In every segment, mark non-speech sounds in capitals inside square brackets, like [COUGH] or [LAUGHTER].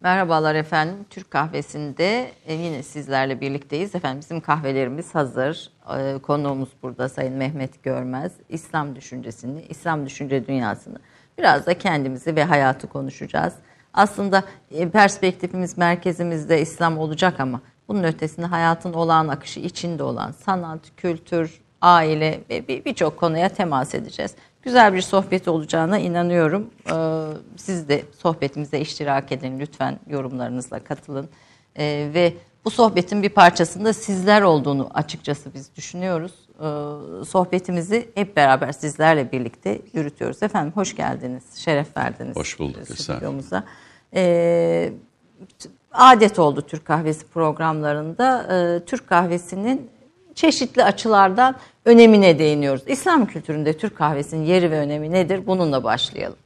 Merhabalar efendim. Türk kahvesinde e, yine sizlerle birlikteyiz. Efendim bizim kahvelerimiz hazır. E, konuğumuz burada Sayın Mehmet Görmez. İslam düşüncesini, İslam düşünce dünyasını biraz da kendimizi ve hayatı konuşacağız. Aslında e, perspektifimiz merkezimizde İslam olacak ama bunun ötesinde hayatın olağan akışı içinde olan sanat, kültür, aile ve birçok konuya temas edeceğiz güzel bir sohbet olacağına inanıyorum. Ee, siz de sohbetimize iştirak edin lütfen yorumlarınızla katılın. Ee, ve bu sohbetin bir parçasında sizler olduğunu açıkçası biz düşünüyoruz. Ee, sohbetimizi hep beraber sizlerle birlikte yürütüyoruz. Efendim hoş geldiniz, şeref verdiniz. Hoş bulduk. Stüdyomuza. Ee, adet oldu Türk Kahvesi programlarında. Ee, Türk Kahvesi'nin çeşitli açılardan önemine değiniyoruz. İslam kültüründe Türk kahvesinin yeri ve önemi nedir? Bununla başlayalım.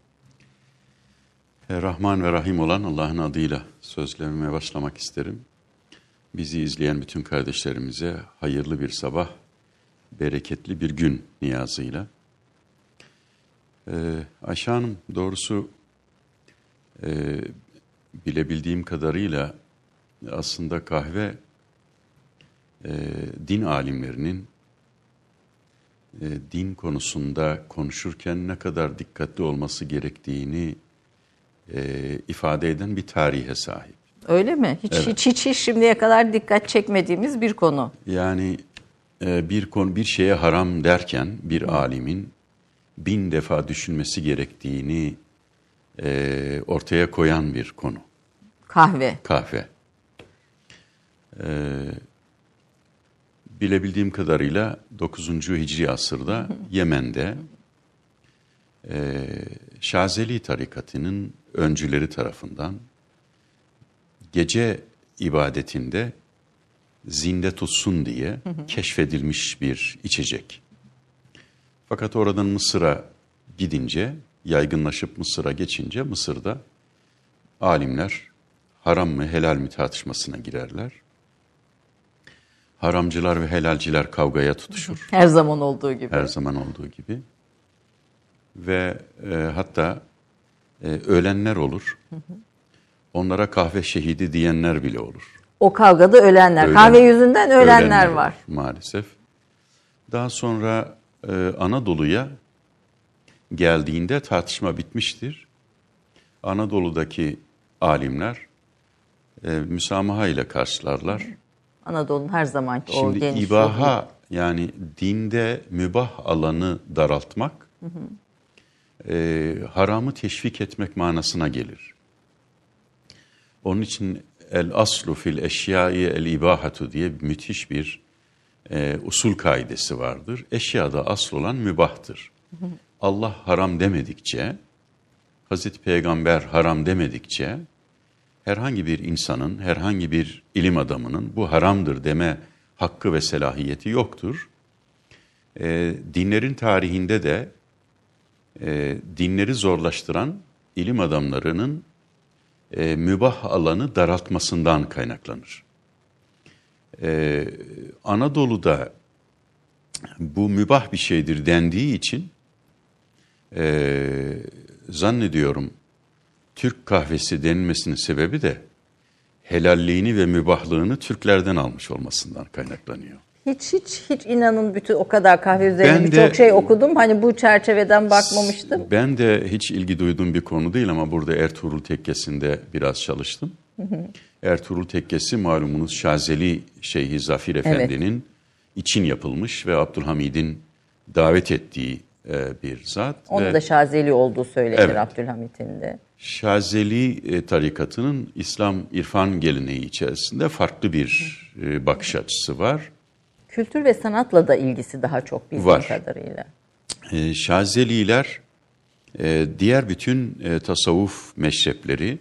E, Rahman ve Rahim olan Allah'ın adıyla sözlerime başlamak isterim. Bizi izleyen bütün kardeşlerimize hayırlı bir sabah, bereketli bir gün niyazıyla. Ee, Ayşe Hanım doğrusu e, bilebildiğim kadarıyla aslında kahve e, din alimlerinin e, din konusunda konuşurken ne kadar dikkatli olması gerektiğini e, ifade eden bir tarihe sahip. Öyle mi? Hiç, evet. hiç, hiç, hiç şimdiye kadar dikkat çekmediğimiz bir konu. Yani e, bir konu bir şeye haram derken bir Hı. alimin bin defa düşünmesi gerektiğini e, ortaya koyan bir konu. Kahve. Kahve. Evet bilebildiğim kadarıyla 9. Hicri asırda Yemen'de e, Şazeli tarikatının öncüleri tarafından gece ibadetinde zinde tutsun diye keşfedilmiş bir içecek. Fakat oradan Mısır'a gidince, yaygınlaşıp Mısır'a geçince Mısır'da alimler haram mı helal mi tartışmasına girerler haramcılar ve helalciler kavgaya tutuşur. Her zaman olduğu gibi. Her zaman olduğu gibi. Ve e, hatta e, ölenler olur. Onlara kahve şehidi diyenler bile olur. O kavgada ölenler. Ölen, kahve yüzünden ölenler, ölenler var. Maalesef. Daha sonra e, Anadolu'ya geldiğinde tartışma bitmiştir. Anadolu'daki alimler e, müsamaha ile karşılarlar. Anadolu'nun her zamanki Şimdi o geniş ibaha yolu. yani dinde mübah alanı daraltmak hı hı. E, haramı teşvik etmek manasına gelir. Onun için el aslu fil eşyai el ibahatu diye müthiş bir e, usul kaidesi vardır. Eşyada asıl olan mübahtır. Hı hı. Allah haram demedikçe, Hazreti Peygamber haram demedikçe herhangi bir insanın, herhangi bir ilim adamının bu haramdır deme hakkı ve selahiyeti yoktur. E, dinlerin tarihinde de e, dinleri zorlaştıran ilim adamlarının e, mübah alanı daraltmasından kaynaklanır. E, Anadolu'da bu mübah bir şeydir dendiği için e, zannediyorum Türk kahvesi denilmesinin sebebi de helalliğini ve mübahlığını Türklerden almış olmasından kaynaklanıyor. Hiç hiç hiç inanın bütün o kadar kahve üzerine birçok şey okudum. Hani bu çerçeveden bakmamıştım. Ben de hiç ilgi duyduğum bir konu değil ama burada Ertuğrul Tekkesi'nde biraz çalıştım. Hı hı. Ertuğrul Tekkesi malumunuz Şazeli Şeyhi Zafir Efendi'nin evet. için yapılmış ve Abdülhamid'in davet ettiği bir zat. Onun ve, da Şazeli olduğu söylenir evet, Abdülhamid'in de. Şazeli e, tarikatının İslam irfan geleneği içerisinde farklı bir e, bakış açısı var. Kültür ve sanatla da ilgisi daha çok bildiğim var. kadarıyla. E, Şazeliler diğer bütün tasavvuf meşrepleri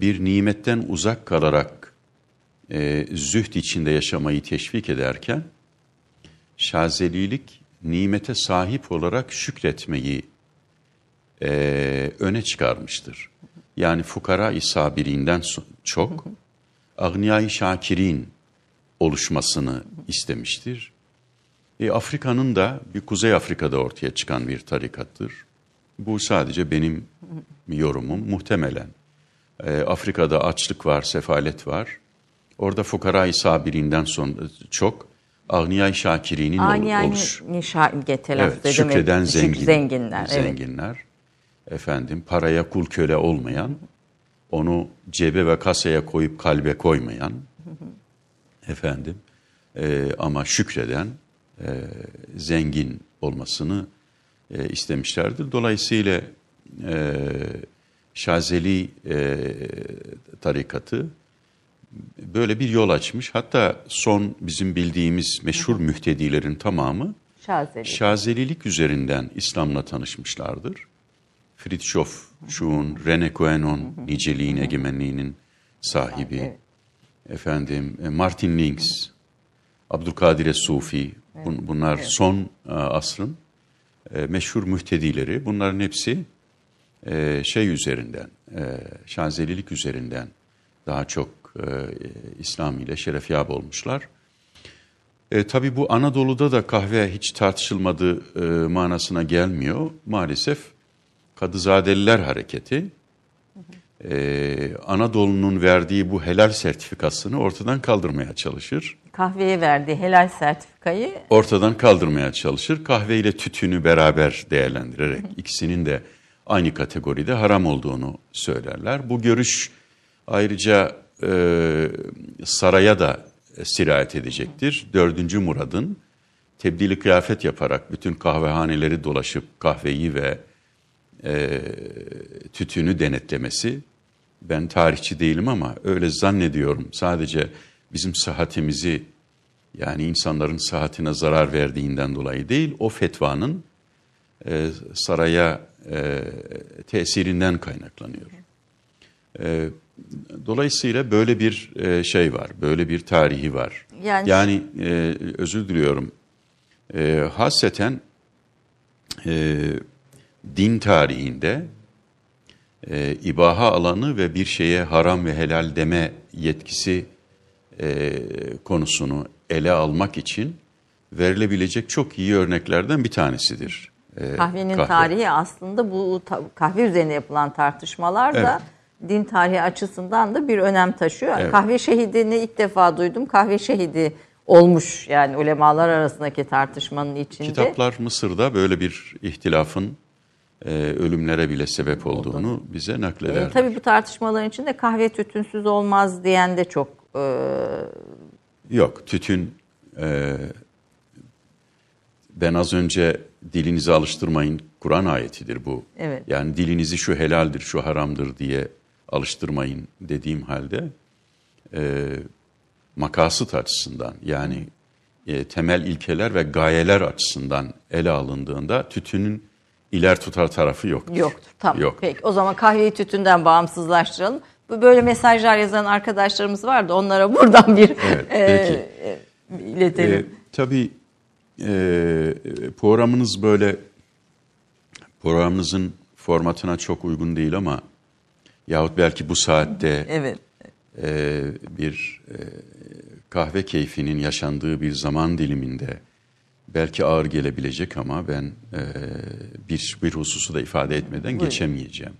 bir nimetten uzak kalarak zühd içinde yaşamayı teşvik ederken Şazelilik nimete sahip olarak şükretmeyi e, öne çıkarmıştır. Yani fukara-i sabirinden çok agniyai şakirin oluşmasını istemiştir. E, Afrika'nın da bir Kuzey Afrika'da ortaya çıkan bir tarikattır. Bu sadece benim yorumum muhtemelen. E, Afrika'da açlık var, sefalet var. Orada fukara-i sabirinden sonra çok Agniyay Şakiri'nin Aniyani oluş. nişage telaffuz Evet, şükreden zengin, zenginler. Evet. zenginler. Efendim paraya kul köle olmayan, onu cebe ve kasaya koyup kalbe koymayan, efendim e, ama şükreden e, zengin olmasını e, istemişlerdir. Dolayısıyla e, Şazeli e, tarikatı böyle bir yol açmış. Hatta son bizim bildiğimiz meşhur mühtedilerin tamamı Şazeli. Şazelilik üzerinden İslam'la tanışmışlardır. Fritjof Schuon, René Guénon, niceliğin egemenliğinin sahibi. Evet. Efendim e, Martin Links, Abdülkadir Sufi, bun- bunlar son e, asrın e, meşhur mühtedileri. Bunların hepsi şey üzerinden, Şazelilik üzerinden daha çok e, İslam ile şerefyab olmuşlar. E, tabii bu Anadolu'da da kahve hiç tartışılmadığı e, manasına gelmiyor. Maalesef Kadızadeliler hareketi e, Anadolu'nun verdiği bu helal sertifikasını ortadan kaldırmaya çalışır. Kahveye verdiği helal sertifikayı Ortadan kaldırmaya çalışır. Kahve ile tütünü beraber değerlendirerek [LAUGHS] ikisinin de aynı kategoride haram olduğunu söylerler. Bu görüş ayrıca e, saraya da sirayet edecektir. Dördüncü Murad'ın tebdili kıyafet yaparak bütün kahvehaneleri dolaşıp kahveyi ve e, tütünü denetlemesi. Ben tarihçi değilim ama öyle zannediyorum. Sadece bizim sıhhatimizi yani insanların sıhhatine zarar verdiğinden dolayı değil, o fetvanın e, saraya e, tesirinden kaynaklanıyor. E, dolayısıyla böyle bir e, şey var, böyle bir tarihi var. Yani- e, özür diliyorum. E, hasreten e, din tarihinde e, ibaha alanı ve bir şeye haram ve helal deme yetkisi e, konusunu ele almak için verilebilecek çok iyi örneklerden bir tanesidir. e, kahvenin kahve. tarihi aslında bu kahve üzerine yapılan tartışmalar da din tarihi açısından da bir önem taşıyor. Evet. Kahve şehidini ilk defa duydum. Kahve şehidi olmuş yani ulemalar arasındaki tartışmanın içinde. Kitaplar Mısır'da böyle bir ihtilafın e, ölümlere bile sebep olduğunu bize E, nakleder. tabii bu tartışmaların içinde kahve tütünsüz olmaz diyen de çok e, Yok, tütün e, ben az önce dilinizi alıştırmayın Kur'an ayetidir bu. Evet. Yani dilinizi şu helaldir, şu haramdır diye alıştırmayın dediğim halde e, makasıt açısından yani e, temel ilkeler ve gayeler açısından ele alındığında tütünün iler tutar tarafı yoktur. yoktur. Tamam. Yok. Peki o zaman kahveyi tütünden bağımsızlaştıralım. Bu böyle mesajlar yazan arkadaşlarımız vardı. Onlara buradan bir Evet, [LAUGHS] e, e, iletelim. Ee, tabii e, programınız böyle programınızın formatına çok uygun değil ama yahut belki bu saatte evet. e, bir e, kahve keyfinin yaşandığı bir zaman diliminde belki ağır gelebilecek ama ben e, bir bir hususu da ifade etmeden geçemeyeceğim.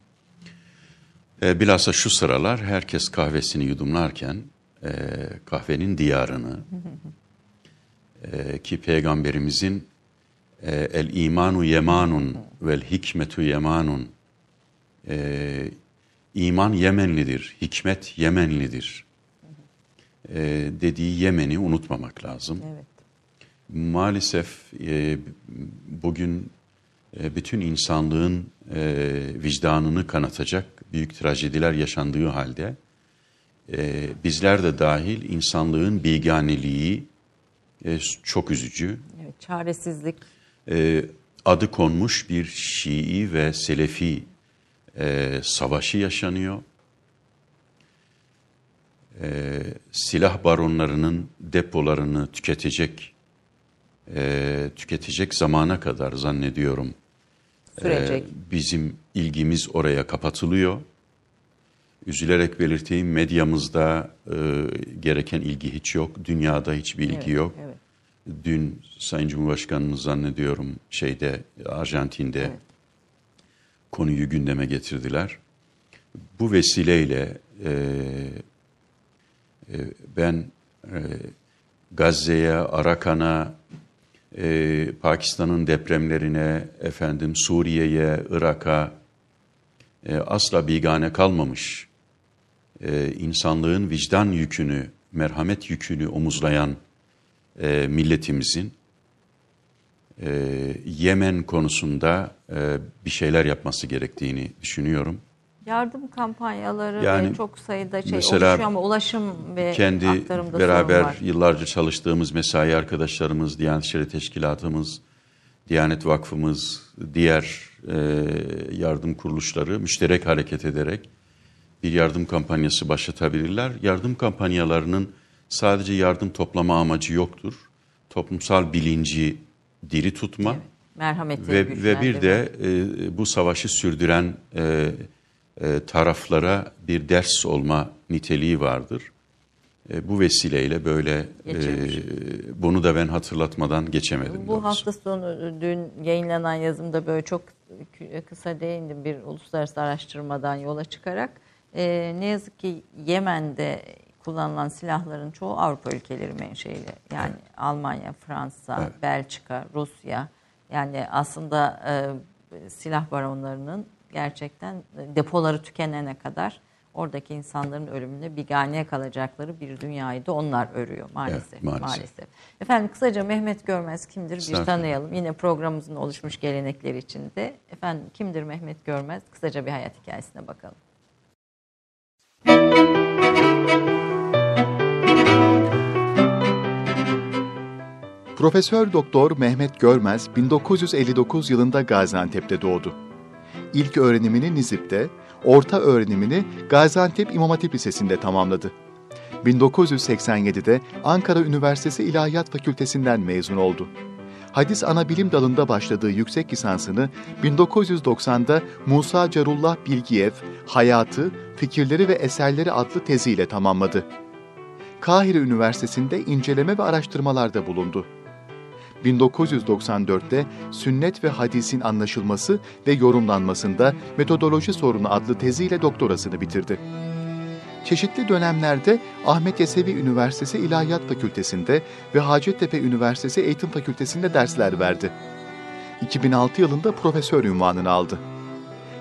E, bilhassa şu sıralar herkes kahvesini yudumlarken e, kahvenin diyarını [LAUGHS] e, ki peygamberimizin e, el imanu yemanun vel hikmetu yemanun e, iman Yemenlidir, hikmet Yemenlidir e, dediği Yemen'i unutmamak lazım. Evet. Maalesef e, bugün e, bütün insanlığın e, vicdanını kanatacak büyük trajediler yaşandığı halde e, bizler de dahil insanlığın biganeliği e, çok üzücü. evet. Çaresizlik. E, adı konmuş bir Şii ve Selefi e, savaşı yaşanıyor. E, silah baronlarının depolarını tüketecek e, tüketecek zamana kadar zannediyorum Sürecek. e, bizim ilgimiz oraya kapatılıyor. Üzülerek belirteyim medyamızda e, gereken ilgi hiç yok. Dünyada hiçbir ilgi Evet, yok. evet. Dün Sayın Cumhurbaşkanımız zannediyorum şeyde Arjantin'de konuyu gündeme getirdiler. bu vesileyle e, e, ben e, Gazze'ye, Arakan'a, e, Pakistan'ın depremlerine, efendim Suriye'ye, Irak'a e, asla bigane kalmamış. E, insanlığın vicdan yükünü, merhamet yükünü omuzlayan e, milletimizin e, Yemen konusunda e, bir şeyler yapması gerektiğini düşünüyorum. Yardım kampanyaları Yani çok sayıda şey mesela oluşuyor ama ulaşım ve kendi aktarımda beraber sorun var. yıllarca çalıştığımız mesai arkadaşlarımız, Diyanet İşleri Teşkilatımız, Diyanet Vakfımız, diğer e, yardım kuruluşları müşterek hareket ederek bir yardım kampanyası başlatabilirler. Yardım kampanyalarının sadece yardım toplama amacı yoktur. Toplumsal bilinci diri tutma Merhameti ve, ve bir de e, bu savaşı sürdüren e, e, taraflara bir ders olma niteliği vardır. E, bu vesileyle böyle e, bunu da ben hatırlatmadan geçemedim. Bu doğrusu. hafta sonu dün yayınlanan yazımda böyle çok kü- kısa değindim bir uluslararası araştırmadan yola çıkarak. Ee, ne yazık ki Yemen'de kullanılan silahların çoğu Avrupa ülkeleri menşeili. Yani Almanya, Fransa, Evet. Belçika, Rusya. Yani aslında e, silah baronlarının gerçekten e, depoları tükenene kadar oradaki insanların ölümüne bigane kalacakları bir dünyayı da onlar örüyor maalesef. Evet, maalesef. maalesef. Efendim kısaca Mehmet Görmez kimdir bir tanıyalım. Yine programımızın oluşmuş gelenekleri içinde. Efendim kimdir Mehmet Görmez? Kısaca bir hayat hikayesine bakalım. Profesör Doktor Mehmet Görmez 1959 yılında Gaziantep'te doğdu. İlk öğrenimini Nizip'te, orta öğrenimini Gaziantep İmam Hatip Lisesi'nde tamamladı. 1987'de Ankara Üniversitesi İlahiyat Fakültesinden mezun oldu. Hadis Anabilim dalında başladığı yüksek lisansını 1990'da Musa Carullah Bilgiyev, Hayatı, Fikirleri ve Eserleri adlı teziyle tamamladı. Kahire Üniversitesi'nde inceleme ve araştırmalarda bulundu. 1994'te Sünnet ve Hadisin Anlaşılması ve Yorumlanmasında Metodoloji Sorunu adlı teziyle doktorasını bitirdi. Çeşitli dönemlerde Ahmet Yesevi Üniversitesi İlahiyat Fakültesi'nde ve Hacettepe Üniversitesi Eğitim Fakültesi'nde dersler verdi. 2006 yılında profesör ünvanını aldı.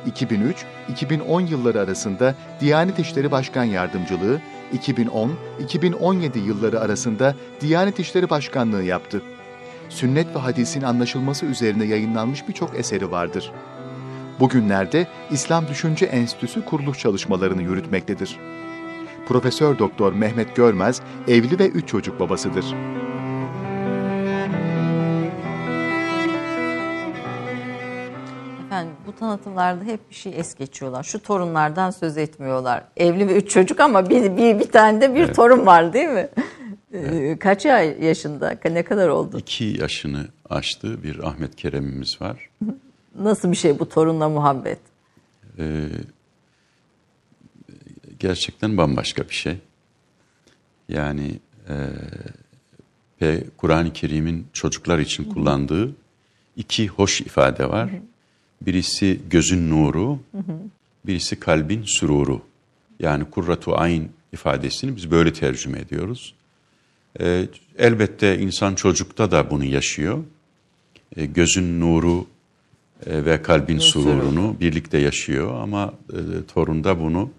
2003-2010 yılları arasında Diyanet İşleri Başkan Yardımcılığı, 2010-2017 yılları arasında Diyanet İşleri Başkanlığı yaptı. Sünnet ve hadisin anlaşılması üzerine yayınlanmış birçok eseri vardır. Bugünlerde İslam Düşünce Enstitüsü kuruluş çalışmalarını yürütmektedir. Profesör Doktor Mehmet Görmez evli ve üç çocuk babasıdır. Efendim bu tanıtımlarda hep bir şey es geçiyorlar. Şu torunlardan söz etmiyorlar. Evli ve üç çocuk ama bir, bir, bir tane de bir torun var değil mi? Ee, Kaç ay yaşında? Ne kadar oldu? İki yaşını aştı bir Ahmet Kerem'imiz var. Nasıl bir şey bu torunla muhabbet? Ee, gerçekten bambaşka bir şey. Yani e, Kur'an-ı Kerim'in çocuklar için kullandığı iki hoş ifade var. Birisi gözün nuru, birisi kalbin süruru. Yani kurratu ayn ifadesini biz böyle tercüme ediyoruz. Ee, elbette insan çocukta da bunu yaşıyor. Ee, gözün nuru e, ve kalbin sururunu birlikte yaşıyor ama e, torunda bunu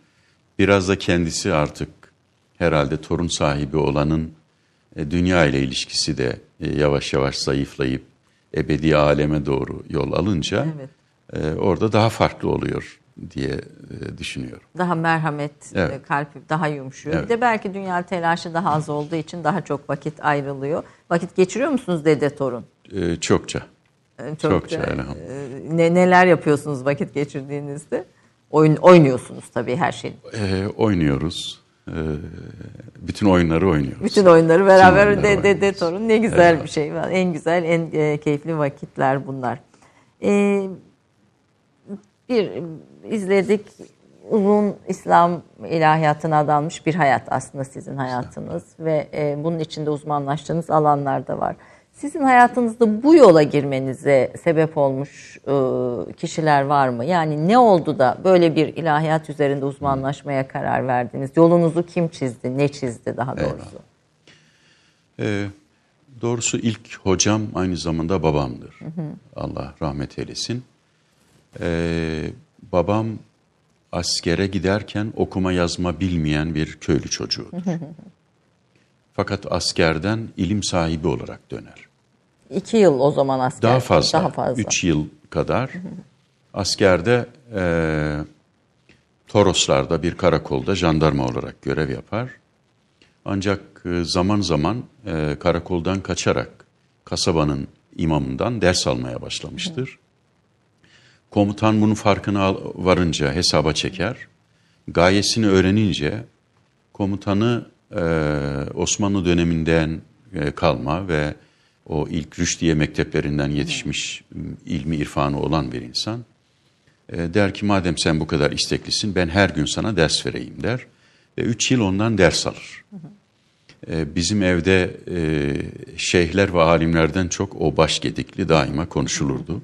biraz da kendisi artık herhalde torun sahibi olanın e, dünya ile ilişkisi de e, yavaş yavaş zayıflayıp ebedi aleme doğru yol alınca Evet. e, orada daha farklı oluyor diye e, düşünüyorum. Daha merhamet, Evet. e, kalp daha yumuşuyor. Evet. Bir de belki dünya telaşı daha az olduğu için daha çok vakit ayrılıyor. Vakit geçiriyor musunuz dede torun? E, çokça. E, Çokça, elhamdülillah. ne, neler yapıyorsunuz vakit geçirdiğinizde? Oyun oynuyorsunuz tabii her şeyi. E, oynuyoruz. E, bütün oyunları oynuyoruz. Bütün oyunları beraber oyunları dede, dede torun ne güzel Eyvallah. bir şey. En güzel, en keyifli vakitler bunlar. E, bir izledik uzun İslam ilahiyatına adanmış bir hayat aslında sizin hayatınız ve e, bunun içinde uzmanlaştığınız alanlar da var. Sizin hayatınızda bu yola girmenize sebep olmuş e, kişiler var mı? Yani ne oldu da böyle bir ilahiyat üzerinde uzmanlaşmaya karar verdiniz? Yolunuzu kim çizdi, ne çizdi daha doğrusu? Ee, doğrusu ilk hocam aynı zamanda babamdır. Allah rahmet eylesin. Ee, babam askere giderken okuma yazma bilmeyen bir köylü çocuğudur. [LAUGHS] Fakat askerden ilim sahibi olarak döner. İki yıl o zaman asker. Daha fazla, Daha fazla. üç yıl kadar askerde e, Toroslar'da bir karakolda jandarma olarak görev yapar. Ancak e, zaman zaman e, karakoldan kaçarak kasabanın imamından ders almaya başlamıştır. Komutan bunun farkına varınca hesaba çeker. Gayesini öğrenince komutanı e, Osmanlı döneminden e, kalma ve o ilk Rüşdiye mekteplerinden yetişmiş ilmi irfanı olan bir insan e, der ki madem sen bu kadar isteklisin ben her gün sana ders vereyim der ve üç yıl ondan ders alır. E, bizim evde e, şeyhler ve alimlerden çok o başgedikli daima konuşulurdu.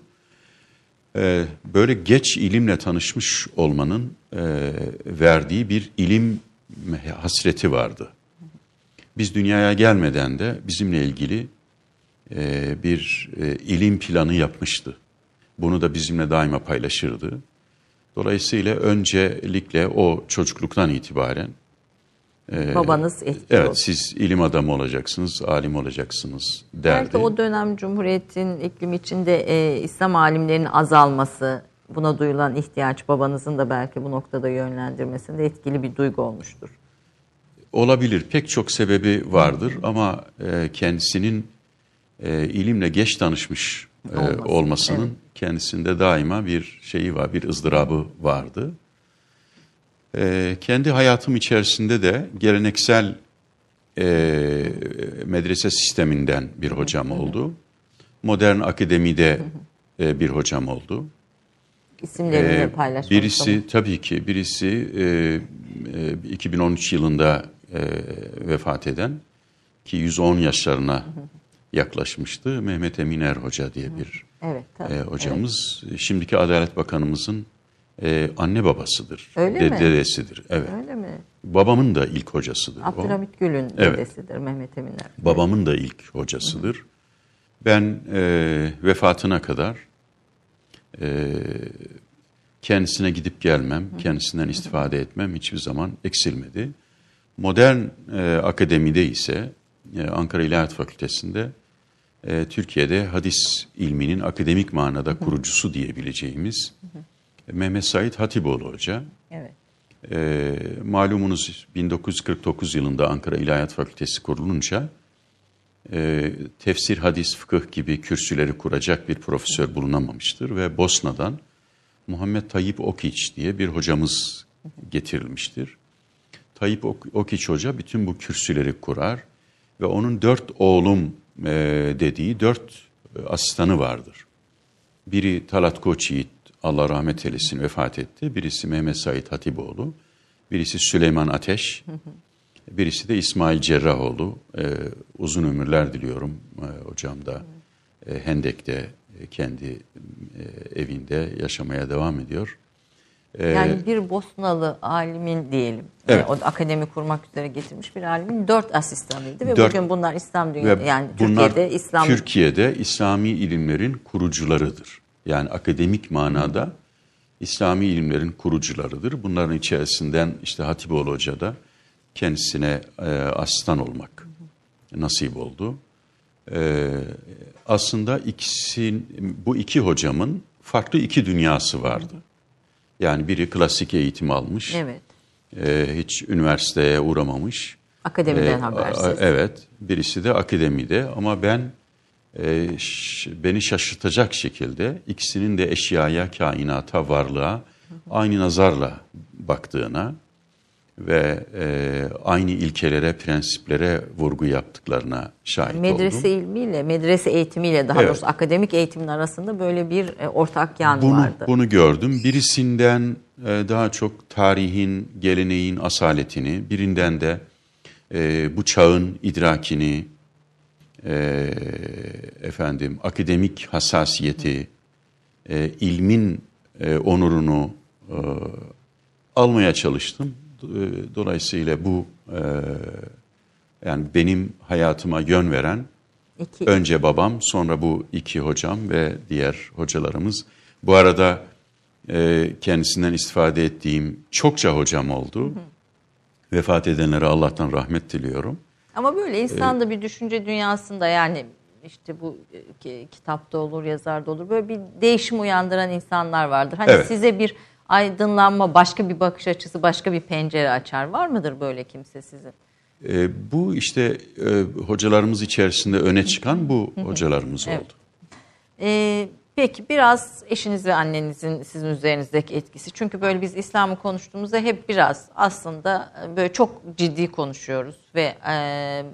E, böyle geç ilimle tanışmış olmanın e, verdiği bir ilim hasreti vardı. Biz dünyaya gelmeden de bizimle ilgili e, bir ilim planı yapmıştı. Bunu da bizimle daima paylaşırdı. Dolayısıyla öncelikle o çocukluktan itibaren Babanız etkili evet siz ilim adamı olacaksınız, alim olacaksınız derdi. Belki o dönem Cumhuriyet'in iklimi içinde e, İslam alimlerinin azalması, buna duyulan ihtiyaç babanızın da belki bu noktada yönlendirmesinde etkili bir duygu olmuştur. Olabilir. Pek çok sebebi vardır ama e, kendisinin e, ilimle geç tanışmış e, Olması, olmasının kendisinde daima bir şeyi var, bir ızdırabı vardı. E, kendi hayatım içerisinde de geleneksel e, medrese sisteminden bir hocam oldu. Modern akademide e, bir hocam oldu. İsimlerini Ee, paylaşmak Birisi tabii ki birisi e, e, 2013 yılında e, vefat eden ki 110 yaşlarına yaklaşmıştı. Mehmet Eminer Hoca diye bir Evet, tabii. e, hocamız. Şimdiki Adalet Bakanımızın e, anne babasıdır. Öyle de- mi? Dedesidir. Evet. Öyle mi? Babamın da ilk hocasıdır. o. Abdülhamit Gül'ün Evet. dedesidir Mehmet Eminer. Babamın da ilk hocasıdır. Ben e, vefatına kadar e, kendisine gidip gelmem, kendisinden istifade etmem hiçbir zaman eksilmedi. Modern e, akademide ise e, Ankara İlahiyat Fakültesi'nde e, Türkiye'de hadis ilminin akademik manada kurucusu diyebileceğimiz Mehmet Said Hatipoğlu Hoca. Evet. E, malumunuz 1949 yılında Ankara İlahiyat Fakültesi kurulunca e, tefsir, hadis, fıkıh gibi kürsüleri kuracak bir profesör bulunamamıştır ve Bosna'dan Muhammed Tayyip Okiç diye bir hocamız getirilmiştir. Tayyip Ok- Okiç Hoca bütün bu kürsüleri kurar ve onun dört oğlum e, dediği dört e, asistanı vardır. Biri Talat Koçyiğit, Allah rahmet eylesin vefat etti. Birisi Mehmet Said Hatipoğlu, birisi Süleyman Ateş, birisi de İsmail Cerrahoğlu. Ee, uzun ömürler diliyorum. Ee, hocam da e, Hendek'te e, kendi e, evinde yaşamaya devam ediyor. Yani bir Bosnalı alimin diyelim. Ee, Evet. O akademi kurmak üzere getirmiş bir alimin dört asistanıydı ve Dört- bugün bunlar İslam dünyası yani bunlar Türkiye'de İslam Türkiye'de İslami ilimlerin kurucularıdır. Yani akademik manada İslami ilimlerin kurucularıdır. Bunların içerisinden işte Hatipoğlu Hoca da kendisine e, asistan olmak nasip oldu. E, aslında ikisi, bu iki hocamın farklı iki dünyası vardı. Yani biri klasik eğitim almış, evet. e, hiç üniversiteye uğramamış. Akademiden Ee, habersiz. Evet, birisi de akademide ama ben e, ş- beni şaşırtacak şekilde ikisinin de eşyaya, kainata, varlığa aynı nazarla baktığına ve e, aynı ilkelere, prensiplere vurgu yaptıklarına şahit Medrese oldum. ilmiyle, medrese eğitimiyle daha Evet. doğrusu akademik eğitimin arasında böyle bir e, ortak yan Bunu, vardı. bunu gördüm. Birisinden e, daha çok tarihin, geleneğin asaletini, birinden de e, bu çağın idrakini, e, efendim akademik hassasiyeti, e, ilmin e, onurunu e, almaya çalıştım. E, Dolayısıyla bu e, yani benim hayatıma yön veren İki. önce babam, sonra bu iki hocam ve diğer hocalarımız. Bu arada e, kendisinden istifade ettiğim çokça hocam oldu. Vefat edenlere Allah'tan rahmet diliyorum. Ama böyle insanda bir düşünce dünyasında yani işte bu e, ki- kitapta olur, yazarda olur. Böyle bir değişim uyandıran insanlar vardır. Hani Evet. size bir aydınlanma, başka bir bakış açısı, başka bir pencere açar. Var mıdır böyle kimse sizin? E, bu işte e, hocalarımız içerisinde öne çıkan bu hocalarımız Evet. oldu. Ee, peki biraz eşiniz ve annenizin sizin üzerinizdeki etkisi. Çünkü böyle biz İslam'ı konuştuğumuzda hep biraz aslında e, böyle çok ciddi konuşuyoruz ve e,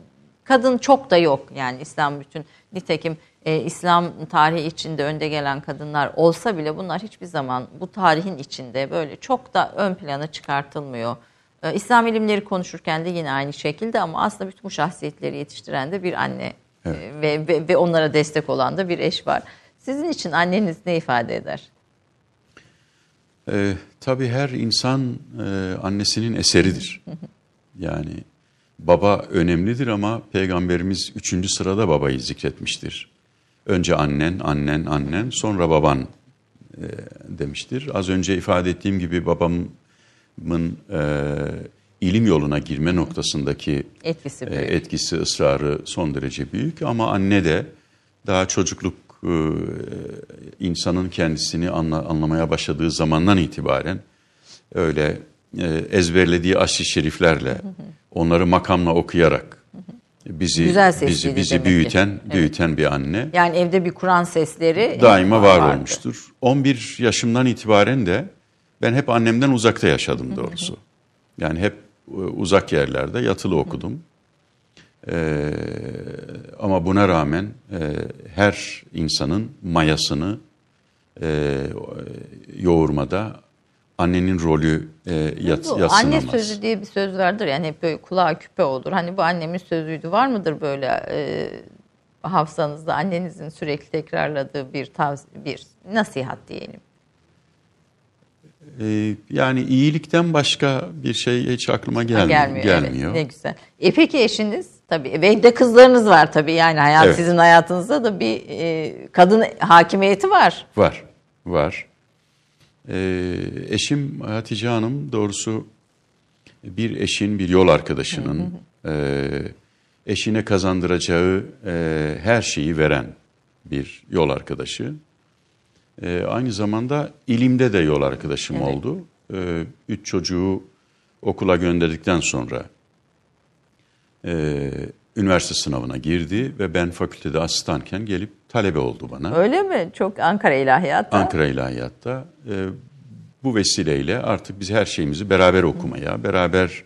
kadın çok da yok yani İslam bütün nitekim e, İslam tarihi içinde önde gelen kadınlar olsa bile bunlar hiçbir zaman bu tarihin içinde böyle çok da ön plana çıkartılmıyor. E, İslam ilimleri konuşurken de yine aynı şekilde ama aslında bütün bu şahsiyetleri yetiştiren de bir anne e, ve, ve, ve onlara destek olan da bir eş var. Sizin için anneniz ne ifade eder? E, tabii her insan e, annesinin eseridir. Yani baba önemlidir ama Peygamberimiz üçüncü sırada babayı zikretmiştir. Önce annen, annen, annen, sonra baban e, demiştir. Az önce ifade ettiğim gibi babamın e, ilim yoluna girme noktasındaki Etkisi e, büyük. etkisi, ısrarı son derece büyük ama anne de daha çocukluk e, insanın kendisini anla- anlamaya başladığı zamandan itibaren öyle e, ezberlediği aşri şeriflerle onları makamla okuyarak bizi Güzel bizi bizi demek ki. büyüten Evet. büyüten bir anne Yani evde bir Kur'an sesleri daima var vardı. olmuştur. 11 yaşımdan itibaren de ben hep annemden uzakta yaşadım doğrusu. Yani hep e, uzak yerlerde yatılı okudum. Ee, ama buna rağmen e, her insanın mayasını e, yoğurmada annenin rolü e, yat, Bu anne sözü diye bir söz vardır yani hep böyle kulağa küpe olur. Hani bu annemin sözüydü var mıdır böyle e, hafızanızda annenizin sürekli tekrarladığı bir tavs- bir nasihat diyelim. Ee, yani iyilikten başka bir şey hiç aklıma gelmiyor. gelmiyor. gelmiyor. Evet, ne güzel. E peki eşiniz tabii ve de kızlarınız var tabii yani hayat Evet. sizin hayatınızda da bir e, kadın hakimiyeti var. Var, var. Ee, eşim Hatice Hanım doğrusu bir eşin, bir yol arkadaşının e, eşine kazandıracağı e, her şeyi veren bir yol arkadaşı. E, aynı zamanda ilimde de yol arkadaşım Evet. oldu. E, üç çocuğu okula gönderdikten sonra e, üniversite sınavına girdi ve ben fakültede asistanken gelip talebe oldu bana. Öyle mi? Çok Ankara İlahiyat'ta. Ankara İlahiyat'ta. E, bu vesileyle artık biz her şeyimizi beraber okumaya, beraber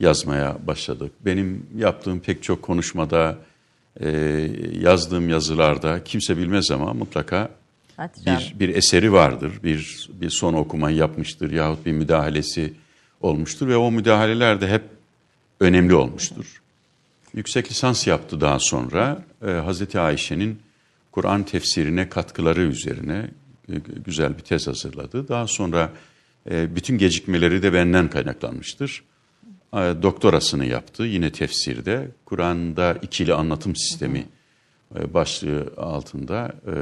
yazmaya başladık. Benim yaptığım pek çok konuşmada, e, yazdığım yazılarda kimse bilmez ama mutlaka Hatice bir, bir eseri vardır. Bir, bir son okumayı yapmıştır yahut bir müdahalesi olmuştur ve o müdahaleler de hep önemli olmuştur. Yüksek lisans yaptı daha sonra. Ee, Hazreti Ayşe'nin Kur'an tefsirine katkıları üzerine e, güzel bir tez hazırladı. Daha sonra e, bütün gecikmeleri de benden kaynaklanmıştır. E, doktorasını yaptı yine tefsirde. Kur'an'da ikili anlatım sistemi e, başlığı altında e,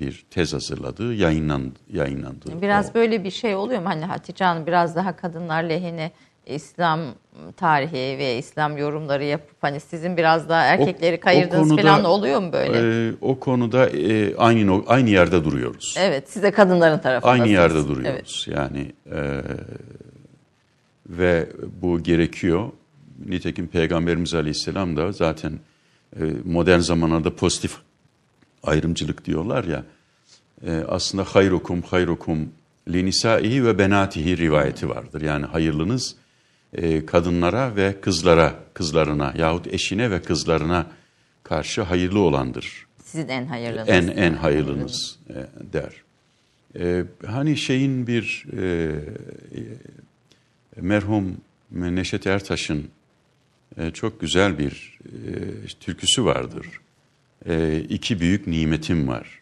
bir tez hazırladı. Yayınlandı. yayınlandı Biraz o. böyle bir şey oluyor mu? Hani Hatice Hanım biraz daha kadınlar lehine İslam tarihi ve İslam yorumları yapıp hani sizin biraz daha erkekleri o kayırdığınız konuda, falan oluyor mu böyle? E, o konuda e, aynı aynı yerde duruyoruz. evet, size kadınların tarafındasınız. Aynı yerde Evet. duruyoruz. Yani e, ve bu gerekiyor. Nitekim Peygamberimiz Aleyhisselam da zaten e, modern zamanlarda pozitif ayrımcılık diyorlar ya. E, aslında hayrukum hayrukum linisaihi ve benatihi rivayeti vardır. Yani hayırlınız e, kadınlara ve kızlara, kızlarına yahut eşine ve kızlarına karşı hayırlı olandır Sizin en hayırlınız. en en hayırlınız e, der. E, hani şeyin bir e, e, merhum Neşet Ertaş'ın e, çok güzel bir e, türküsü vardır. E, iki büyük nimetim var.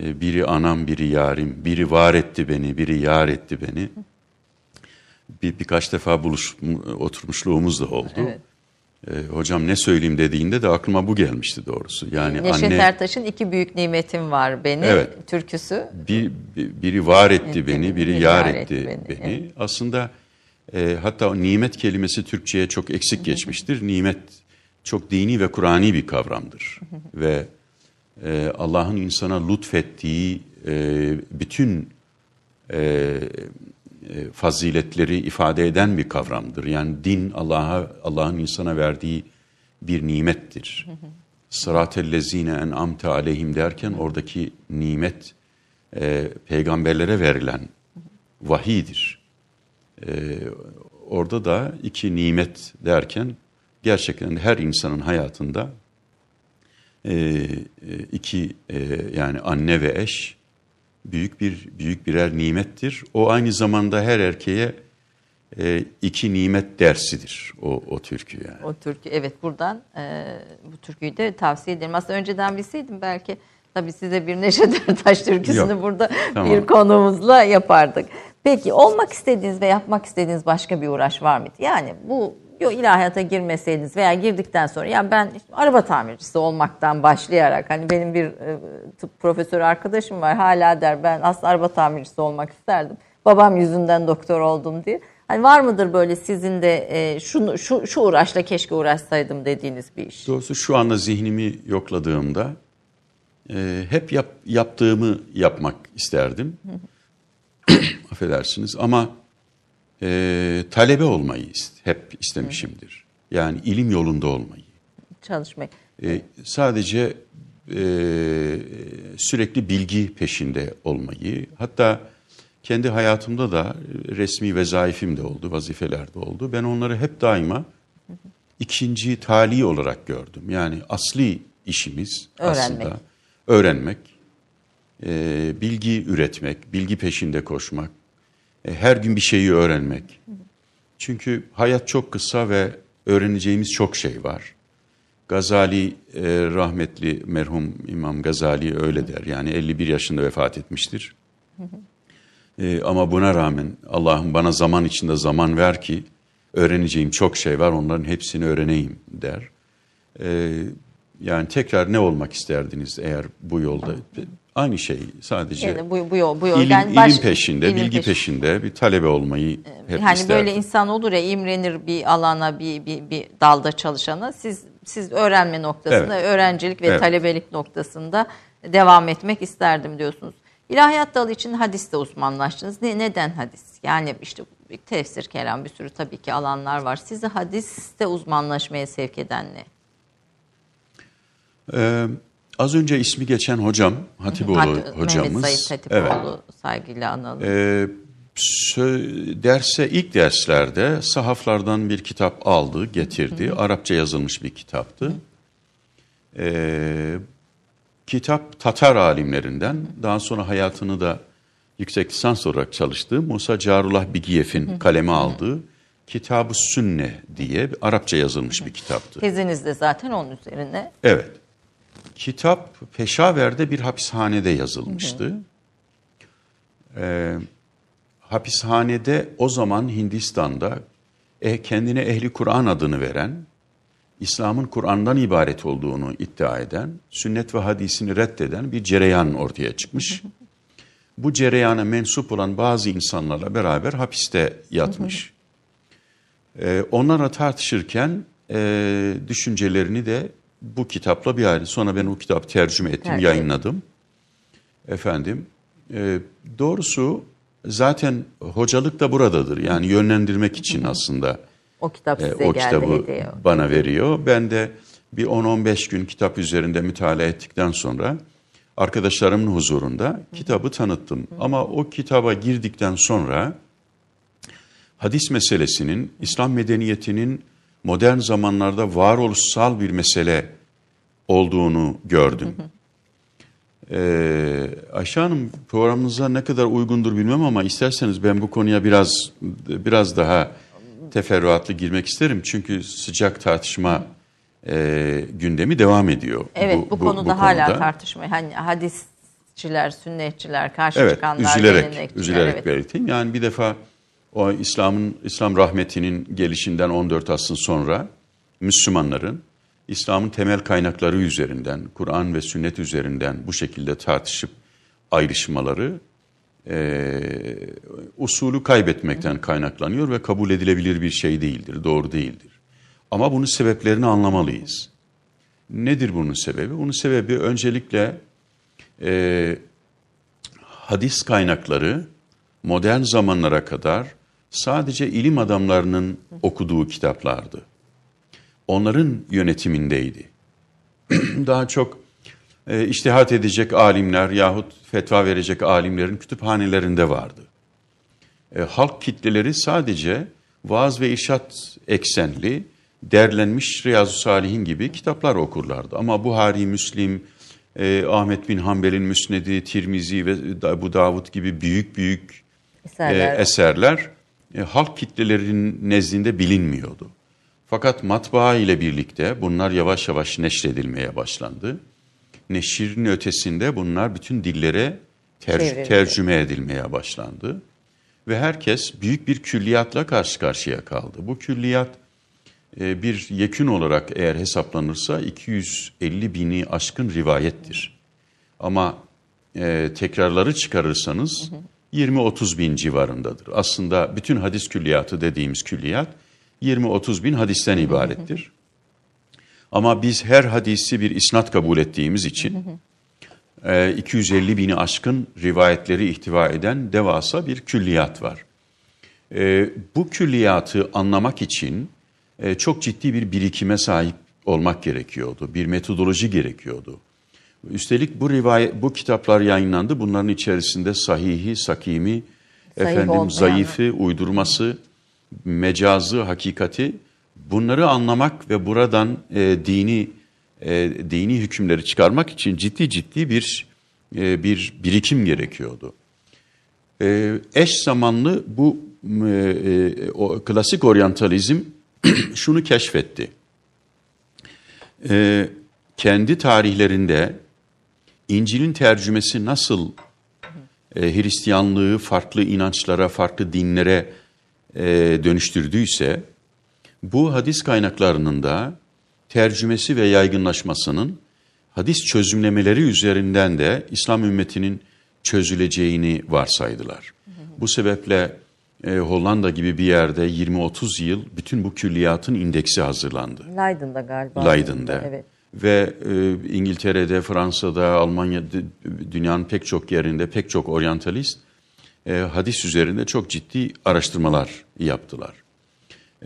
E, biri anam, biri yarim. Biri var etti beni, biri yar etti beni. Bir birkaç defa buluş oturmuşluğumuz da oldu. Evet. E, hocam ne söyleyeyim dediğinde de aklıma bu gelmişti doğrusu. Yani Neşet anne Ertaş'ın iki büyük nimetim var beni Evet. türküsü. bir, bir- biri var etti beni, biri biri yar etti etti beni. beni. Aslında e, hatta o nimet kelimesi Türkçe'ye çok eksik geçmiştir. Nimet çok dini ve Kur'ani bir kavramdır. ve e, Allah'ın insana lütfettiği e, bütün e, e, faziletleri ifade eden bir kavramdır. Yani din Allah'a Allah'ın insana verdiği bir nimettir. Sıratellezine en'amte aleyhim derken oradaki nimet e, peygamberlere verilen vahidir. E, orada da iki nimet derken gerçekten her insanın hayatında e, e, iki e, yani anne ve eş büyük bir büyük birer nimettir. O aynı zamanda her erkeğe e, iki nimet dersidir o, o türkü yani. O türkü evet buradan e, bu türküyü de tavsiye ederim. Aslında önceden bilseydim belki tabii size bir Neşet Ertaş türküsünü Yok, burada tamam. bir konuğumuzla yapardık. Peki olmak istediğiniz ve yapmak istediğiniz başka bir uğraş var mıydı? Yani bu yo, ilahiyata girmeseydiniz veya girdikten sonra ya ben işte araba tamircisi olmaktan başlayarak hani benim bir e, tıp profesörü arkadaşım var hala der ben aslında araba tamircisi olmak isterdim. Babam yüzünden doktor oldum diye. Hani var mıdır böyle sizin de e, şunu, şu, şu uğraşla keşke uğraşsaydım dediğiniz bir iş? Doğrusu şu anda zihnimi yokladığımda e, hep yap, yaptığımı yapmak isterdim. [CLEARS THROAT] Affedersiniz ama e, talebe olmayı ist- hep istemişimdir. Yani ilim yolunda olmayı. Çalışmak. E, sadece e, sürekli bilgi peşinde olmayı, hatta kendi hayatımda da resmi vezaifim de oldu, vazifeler de oldu. Ben onları hep daima ikinci tali olarak gördüm. Yani asli işimiz Öğrenmek. aslında öğrenmek, e, bilgi üretmek, bilgi peşinde koşmak, her gün bir şeyi öğrenmek. Çünkü hayat çok kısa ve öğreneceğimiz çok şey var. Gazali e, rahmetli merhum İmam Gazali öyle der. Yani 51 yaşında vefat etmiştir. E, ama buna rağmen Allah'ım bana zaman içinde zaman ver ki öğreneceğim çok şey var onların hepsini öğreneyim der. E, yani tekrar ne olmak isterdiniz eğer bu yolda? Aynı şey sadece Yani bu, bu yol, bu yol. ilim, Yani baş- ilim peşinde, ilim bilgi peşinde. peşinde bir talebe olmayı hep hani isterdim. böyle insan olur ya imrenir bir alana bir, bir, bir dalda çalışana siz siz öğrenme noktasında Evet. öğrencilik ve Evet. talebelik noktasında devam etmek isterdim diyorsunuz. İlahiyat dalı için hadiste uzmanlaştınız. Ne, neden hadis? Yani işte tefsir, kelam bir sürü tabii ki alanlar var. Sizi hadiste uzmanlaşmaya sevk eden ne? Ee, az önce ismi geçen hocam, Hatipoğlu Hat- hocamız. Mehmet Evet. Hatipoğlu saygıyla analım. Ee, derse ilk derslerde sahaflardan bir kitap aldı, getirdi. Arapça yazılmış bir kitaptı. Ee, kitap Tatar alimlerinden, daha sonra hayatını da yüksek lisans olarak çalıştığı Musa Carullah Bigiyev'in kaleme aldığı Kitab-ı Sünne diye Arapça yazılmış bir kitaptı. Teziniz de zaten onun üzerine. Evet. Kitap Peşaver'de bir hapishanede yazılmıştı. Ee, hapishanede o zaman Hindistan'da e, kendine Ehli Kur'an adını veren, İslam'ın Kur'an'dan ibaret olduğunu iddia eden, sünnet ve hadisini reddeden bir cereyan ortaya çıkmış. Bu cereyana mensup olan bazı insanlarla beraber hapiste yatmış. Ee, onlarla tartışırken e, düşüncelerini de bu kitapla bir ayrı. Sonra ben o kitabı tercüme ettim, Evet. yayınladım. Efendim, e, doğrusu zaten hocalık da buradadır. Yani yönlendirmek için aslında O kitap e, size o geldi kitabı hediye. bana veriyor. Ben de bir 10-15 gün kitap üzerinde mütalaa ettikten sonra arkadaşlarımın huzurunda kitabı tanıttım. Ama o kitaba girdikten sonra hadis meselesinin İslam medeniyetinin modern zamanlarda varoluşsal bir mesele olduğunu gördüm. Ee, Ayşe Hanım programınıza ne kadar uygundur bilmem ama isterseniz ben bu konuya biraz biraz daha teferruatlı girmek isterim çünkü sıcak tartışma e, gündemi devam ediyor. Evet bu, konuda hala tartışma. Hani hadisçiler, sünnetçiler, karşı evet, çıkanlar, üzülerek, üzülerek evet. belirteyim. Yani bir defa o İslam'ın İslam rahmetinin gelişinden 14 asrın sonra Müslümanların İslam'ın temel kaynakları üzerinden, Kur'an ve sünnet üzerinden bu şekilde tartışıp ayrışmaları e, usulü kaybetmekten kaynaklanıyor ve kabul edilebilir bir şey değildir, doğru değildir. Ama bunun sebeplerini anlamalıyız. Nedir bunun sebebi? Bunun sebebi öncelikle e, hadis kaynakları modern zamanlara kadar sadece ilim adamlarının okuduğu kitaplardı. Onların yönetimindeydi. [CLEARS THROAT] Daha çok e, iştihat edecek alimler yahut fetva verecek alimlerin kütüphanelerinde vardı. E, halk kitleleri sadece vaaz ve irşat eksenli, derlenmiş Riyazu Salihin gibi kitaplar okurlardı. Ama Buhari, Müslim, e, Ahmet bin Hanbel'in Müsnedi, Tirmizi ve bu Davud gibi büyük büyük Eserler. e, eserler e, halk kitlelerinin nezdinde bilinmiyordu. Fakat matbaa ile birlikte bunlar yavaş yavaş neşredilmeye başlandı. Neşirin ötesinde bunlar bütün dillere ter- Çevrildi. tercüme edilmeye başlandı. Ve herkes büyük bir külliyatla karşı karşıya kaldı. Bu külliyat e, bir yekün olarak eğer hesaplanırsa 250 bini aşkın rivayettir. Ama e, tekrarları çıkarırsanız 20-30 bin civarındadır. Aslında bütün hadis külliyatı dediğimiz külliyat 20-30 bin hadisten ibarettir. Ama biz her hadisi bir isnat kabul ettiğimiz için e, 250 bini aşkın rivayetleri ihtiva eden devasa bir külliyat var. E, bu külliyatı anlamak için e, çok ciddi bir birikime sahip olmak gerekiyordu. Bir metodoloji gerekiyordu. Üstelik bu rivayet bu kitaplar yayınlandı. Bunların içerisinde sahihi, sakimi, Zayıf efendim olmayanı. zayıfı, uydurması, mecazı, hakikati bunları anlamak ve buradan e, dini e, dini hükümleri çıkarmak için ciddi ciddi bir e, bir birikim gerekiyordu. E, eş zamanlı bu e, e, o klasik oryantalizm [CLEARS THROAT] şunu keşfetti. E, kendi tarihlerinde İncil'in tercümesi nasıl e, Hristiyanlığı farklı inançlara, farklı dinlere e, dönüştürdüyse, bu hadis kaynaklarının da tercümesi ve yaygınlaşmasının hadis çözümlemeleri üzerinden de İslam ümmetinin çözüleceğini varsaydılar. Bu sebeple e, Hollanda gibi bir yerde 20-30 yıl bütün bu külliyatın indeksi hazırlandı. Leiden'da galiba. Leiden'da. Evet. Ve e, İngiltere'de, Fransa'da, Almanya'da, dünyanın pek çok yerinde pek çok oryantalist e, hadis üzerinde çok ciddi araştırmalar yaptılar.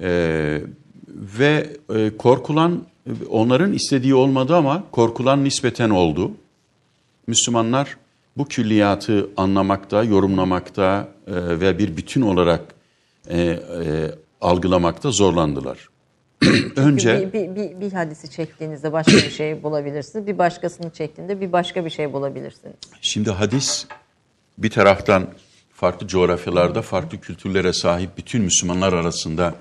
E, ve e, korkulan, onların istediği olmadı ama korkulan nispeten oldu. Müslümanlar bu külliyatı anlamakta, yorumlamakta e, ve bir bütün olarak e, e, algılamakta zorlandılar. Önce Bir, bir, bir, bir hadisi çektiğinizde başka bir şey bulabilirsiniz. Bir başkasını çektiğinde bir başka bir şey bulabilirsiniz. Şimdi hadis bir taraftan farklı coğrafyalarda farklı kültürlere sahip bütün Müslümanlar arasında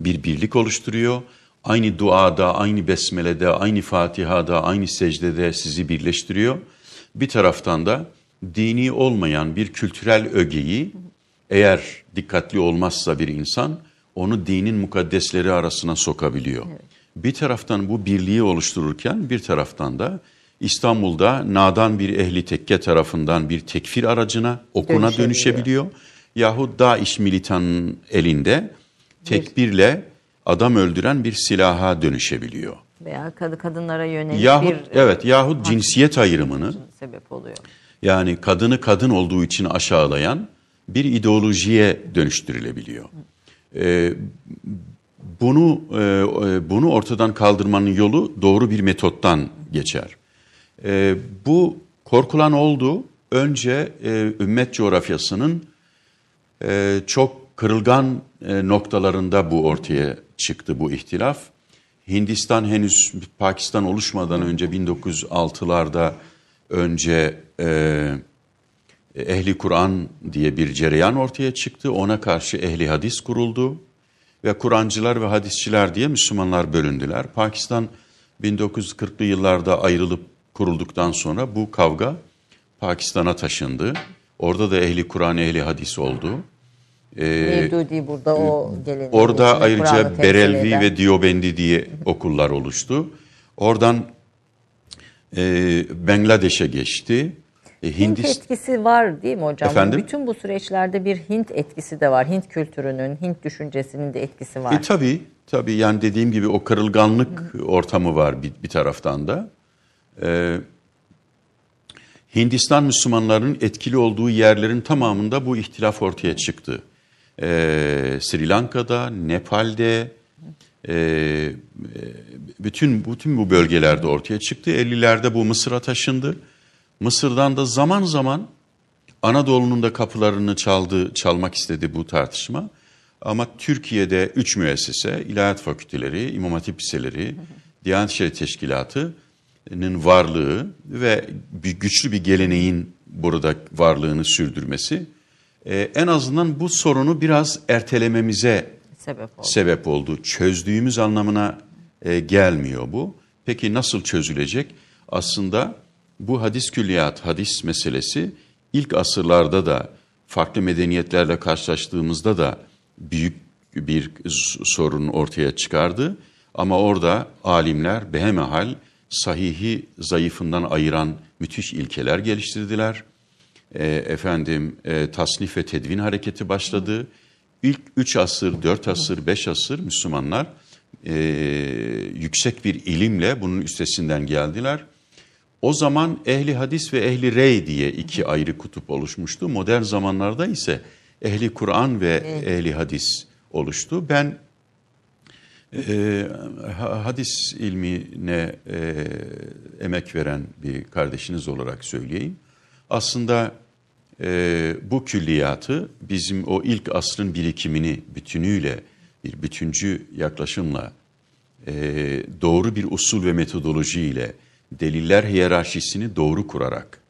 bir birlik oluşturuyor. Aynı duada, aynı besmelede, aynı Fatiha'da, aynı secdede sizi birleştiriyor. Bir taraftan da dini olmayan bir kültürel ögeyi eğer dikkatli olmazsa bir insan onu dinin mukaddesleri arasına sokabiliyor. Bir taraftan bu birliği oluştururken bir taraftan da İstanbul'da nadan bir ehli tekke tarafından bir tekfir aracına, okuna Dönüşebiliyor. dönüşebiliyor. Yahut DAEŞ militanının elinde tekbirle adam öldüren bir silaha dönüşebiliyor. Veya kadı kadınlara yönelik Yahut bir evet yahut cinsiyet ayrımını sebep oluyor. yani kadını kadın olduğu için aşağılayan bir ideolojiye dönüştürülebiliyor. Ee, bunu e, e, bunu ortadan kaldırmanın yolu doğru bir metottan geçer. Ee, bu korkulan oldu. Önce e, ümmet coğrafyasının e, çok kırılgan e, noktalarında bu ortaya çıktı bu ihtilaf. Hindistan henüz Pakistan oluşmadan önce 1906'larda önce e, Ehli Kur'an diye bir cereyan ortaya çıktı. Ona karşı ehli hadis kuruldu. ve Kur'ancılar ve hadisçiler diye Müslümanlar bölündüler. Pakistan 1940'lı yıllarda ayrılıp kurulduktan sonra bu kavga Pakistan'a taşındı. Orada da ehli Kur'an, ehli hadis oldu. Mevdudi burada o geleneğin Orada ayrıca Berelvi eden. ve Diyobendi diye okullar oluştu. Oradan e, Bangladeş'e geçti. E, Hint Hindistan etkisi var değil mi hocam? Efendim? Bütün bu süreçlerde bir Hint etkisi de var. Hint kültürünün, Hint düşüncesinin de etkisi var. E, tabii, tabii yani dediğim gibi o kırılganlık ortamı var bir, bir taraftan da. Ee, Hindistan Müslümanların etkili olduğu yerlerin tamamında bu ihtilaf ortaya çıktı. Ee, Sri Lanka'da, Nepal'de, e, bütün bütün bu bölgelerde ortaya çıktı. 50'lerde bu Mısır'a taşındı. Mısır'dan da zaman zaman Anadolu'nun da kapılarını çaldı, çalmak istedi bu tartışma. Ama Türkiye'de üç müessese, ilahiyat fakülteleri, imam hatip liseleri, Diyanet İşleri Teşkilatı'nın varlığı ve bir güçlü bir geleneğin burada varlığını sürdürmesi e, en azından bu sorunu biraz ertelememize Sebep oldu. sebep oldu. Çözdüğümüz anlamına e, gelmiyor bu. Peki nasıl çözülecek? Aslında bu hadis külliyat, hadis meselesi ilk asırlarda da farklı medeniyetlerle karşılaştığımızda da büyük bir sorun ortaya çıkardı. Ama orada alimler behemehal sahihi zayıfından ayıran müthiş ilkeler geliştirdiler. E, efendim e, tasnif ve tedvin hareketi başladı. İlk 3 asır, 4 asır, 5 asır Müslümanlar e, yüksek bir ilimle bunun üstesinden geldiler. O zaman ehli hadis ve ehli rey diye iki ayrı kutup oluşmuştu. Modern zamanlarda ise ehli Kur'an ve ehli hadis oluştu. Ben e, ha- hadis ilmine e, emek veren bir kardeşiniz olarak söyleyeyim. Aslında e, bu külliyatı bizim o ilk asrın birikimini bütünüyle bir bütüncü yaklaşımla e, doğru bir usul ve metodoloji ile deliller hiyerarşisini doğru kurarak,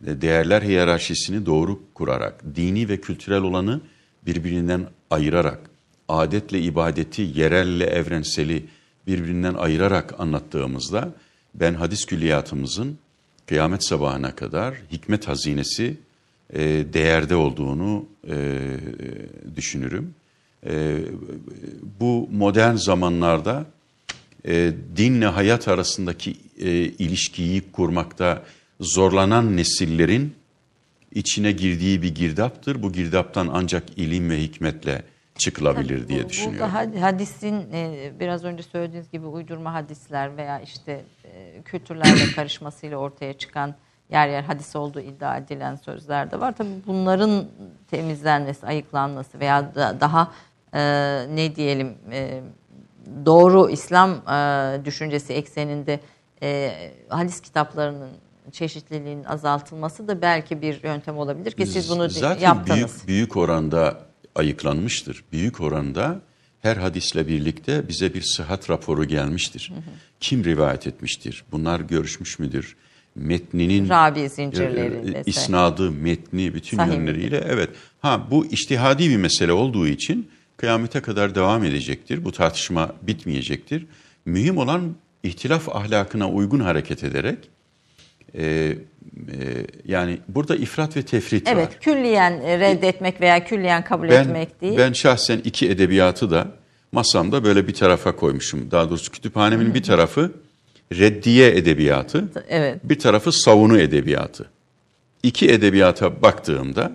değerler hiyerarşisini doğru kurarak, dini ve kültürel olanı birbirinden ayırarak, adetle ibadeti, yerelle evrenseli birbirinden ayırarak anlattığımızda ben hadis külliyatımızın kıyamet sabahına kadar hikmet hazinesi e, değerde olduğunu e, düşünürüm. E, bu modern zamanlarda e, dinle hayat arasındaki e, ilişkiyi kurmakta zorlanan nesillerin içine girdiği bir girdaptır. Bu girdaptan ancak ilim ve hikmetle çıkılabilir diye Bu- düşünüyorum. Had- hadisin e, biraz önce söylediğiniz gibi uydurma hadisler veya işte e, kültürlerle [COUGHS] karışmasıyla ortaya çıkan yer yer hadis olduğu iddia edilen sözler de var. Tabii bunların temizlenmesi, ayıklanması veya da, daha e, ne diyelim e, doğru İslam e, düşüncesi ekseninde e, hadis kitaplarının çeşitliliğinin azaltılması da belki bir yöntem olabilir ki siz bunu Zaten yaptınız. büyük, büyük oranda ayıklanmıştır. Büyük oranda her hadisle birlikte bize bir sıhhat raporu gelmiştir. Kim rivayet etmiştir? Bunlar görüşmüş müdür? Metninin Rabi zincirlerinde. e, isnadı, metni bütün Sahih yönleriyle evet. Ha bu iştihadi bir mesele olduğu için kıyamete kadar devam edecektir. Bu tartışma bitmeyecektir. Mühim olan ihtilaf ahlakına uygun hareket ederek e, e, yani burada ifrat ve tefrit var. Evet, külliyen e, reddetmek veya külliyen kabul Ben, etmek değil. ben şahsen iki edebiyatı da masamda böyle bir tarafa koymuşum. Daha doğrusu kütüphanemin bir tarafı reddiye edebiyatı, Evet. bir tarafı savunu edebiyatı. İki edebiyata baktığımda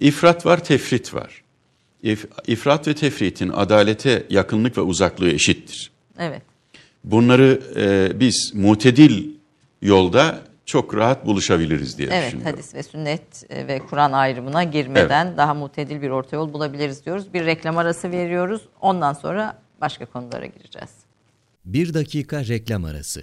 ifrat var, tefrit var. İf, ifrat ve tefritin adalete yakınlık ve uzaklığı eşittir. Evet. Bunları e, biz mutedil yolda çok rahat buluşabiliriz diye Evet, düşünüyorum. hadis ve sünnet e, ve Kur'an ayrımına girmeden daha mutedil bir orta yol bulabiliriz diyoruz. Bir reklam arası veriyoruz. Ondan sonra başka konulara gireceğiz. Bir dakika reklam arası.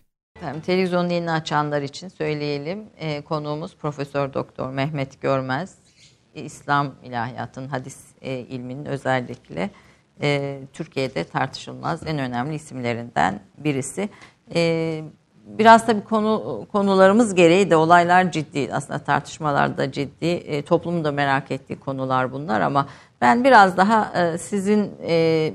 Efendim, televizyon yeni açanlar için söyleyelim. E, konuğumuz Profesör Doktor Mehmet Görmez. İslam ilahiyatın, hadis e, ilminin özellikle e, Türkiye'de tartışılmaz en önemli isimlerinden birisi. E, biraz tabii konu konularımız gereği de olaylar ciddi. Aslında tartışmalar da ciddi. E, toplumun da merak ettiği konular bunlar ama ben biraz daha e, sizin e,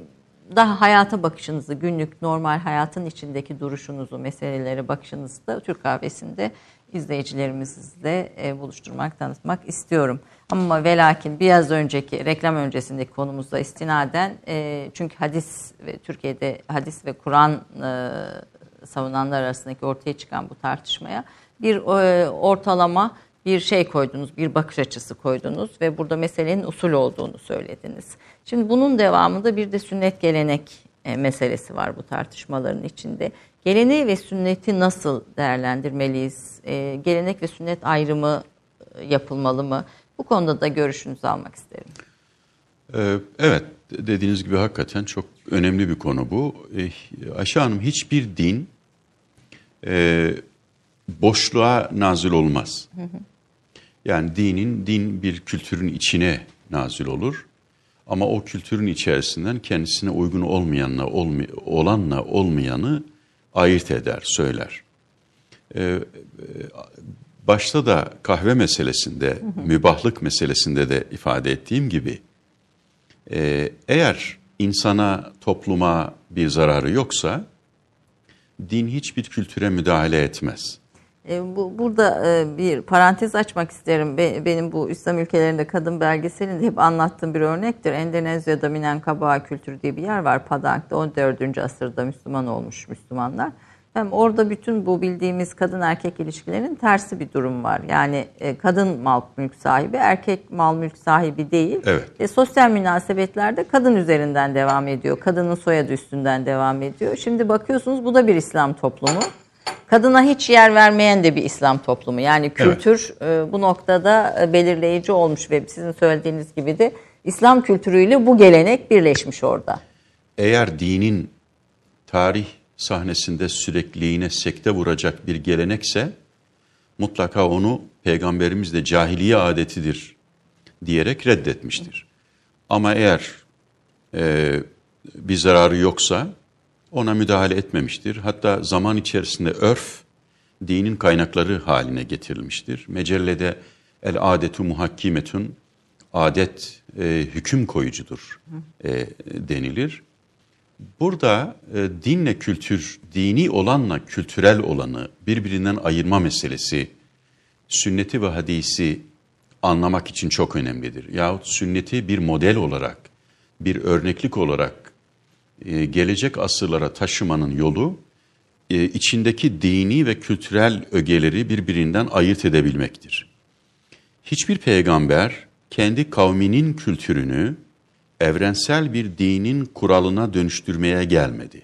daha hayata bakışınızı, günlük normal hayatın içindeki duruşunuzu, meselelere bakışınızı da Türk kahvesinde izleyicilerimizle e, buluşturmak, tanıtmak istiyorum. Ama ve lakin biraz önceki reklam öncesindeki konumuzda istinaden e, çünkü hadis ve Türkiye'de hadis ve Kur'an e, savunanlar arasındaki ortaya çıkan bu tartışmaya bir ortalama bir şey koydunuz, bir bakış açısı koydunuz ve burada meselenin usul olduğunu söylediniz. Şimdi bunun devamında bir de sünnet gelenek e, meselesi var bu tartışmaların içinde. Geleneği ve sünneti nasıl değerlendirmeliyiz? E, gelenek ve sünnet ayrımı e, yapılmalı mı? Bu konuda da görüşünüzü almak isterim. Ee, evet, dediğiniz gibi hakikaten çok önemli bir konu bu. Ee, Ayşe Hanım hiçbir din e, boşluğa nazil olmaz. Yani dinin, din bir kültürün içine nazil olur. Ama o kültürün içerisinden kendisine uygun olmayanla olmay olanla olmayanı ayırt eder, söyler. Ee, başta da kahve meselesinde, hı hı. mübahlık meselesinde de ifade ettiğim gibi, e, eğer insana, topluma bir zararı yoksa, din hiçbir kültüre müdahale etmez. E, bu, burada e, bir parantez açmak isterim. Be, benim bu İslam ülkelerinde kadın belgeselinde hep anlattığım bir örnektir. Endonezya'da Minangkabau kültürü diye bir yer var. Padang'da 14. asırda Müslüman olmuş Müslümanlar. Hem orada bütün bu bildiğimiz kadın erkek ilişkilerinin tersi bir durum var. Yani e, kadın mal mülk sahibi, erkek mal mülk sahibi değil. Evet. E, sosyal münasebetlerde kadın üzerinden devam ediyor. Kadının soyadı üstünden devam ediyor. Şimdi bakıyorsunuz bu da bir İslam toplumu. Kadına hiç yer vermeyen de bir İslam toplumu. Yani kültür evet. e, bu noktada e, belirleyici olmuş ve sizin söylediğiniz gibi de İslam kültürüyle bu gelenek birleşmiş orada. Eğer dinin tarih sahnesinde sürekliliğine sekte vuracak bir gelenekse mutlaka onu peygamberimiz de cahiliye adetidir diyerek reddetmiştir. Ama eğer e, bir zararı yoksa ona müdahale etmemiştir. Hatta zaman içerisinde örf dinin kaynakları haline getirilmiştir. Mecellede el adetu muhakkimetun adet e, hüküm koyucudur e, denilir. Burada e, dinle kültür, dini olanla kültürel olanı birbirinden ayırma meselesi sünneti ve hadisi anlamak için çok önemlidir. Yahut sünneti bir model olarak, bir örneklik olarak e, gelecek asırlara taşımanın yolu e, içindeki dini ve kültürel ögeleri birbirinden ayırt edebilmektir. Hiçbir peygamber kendi kavminin kültürünü evrensel bir dinin kuralına dönüştürmeye gelmedi.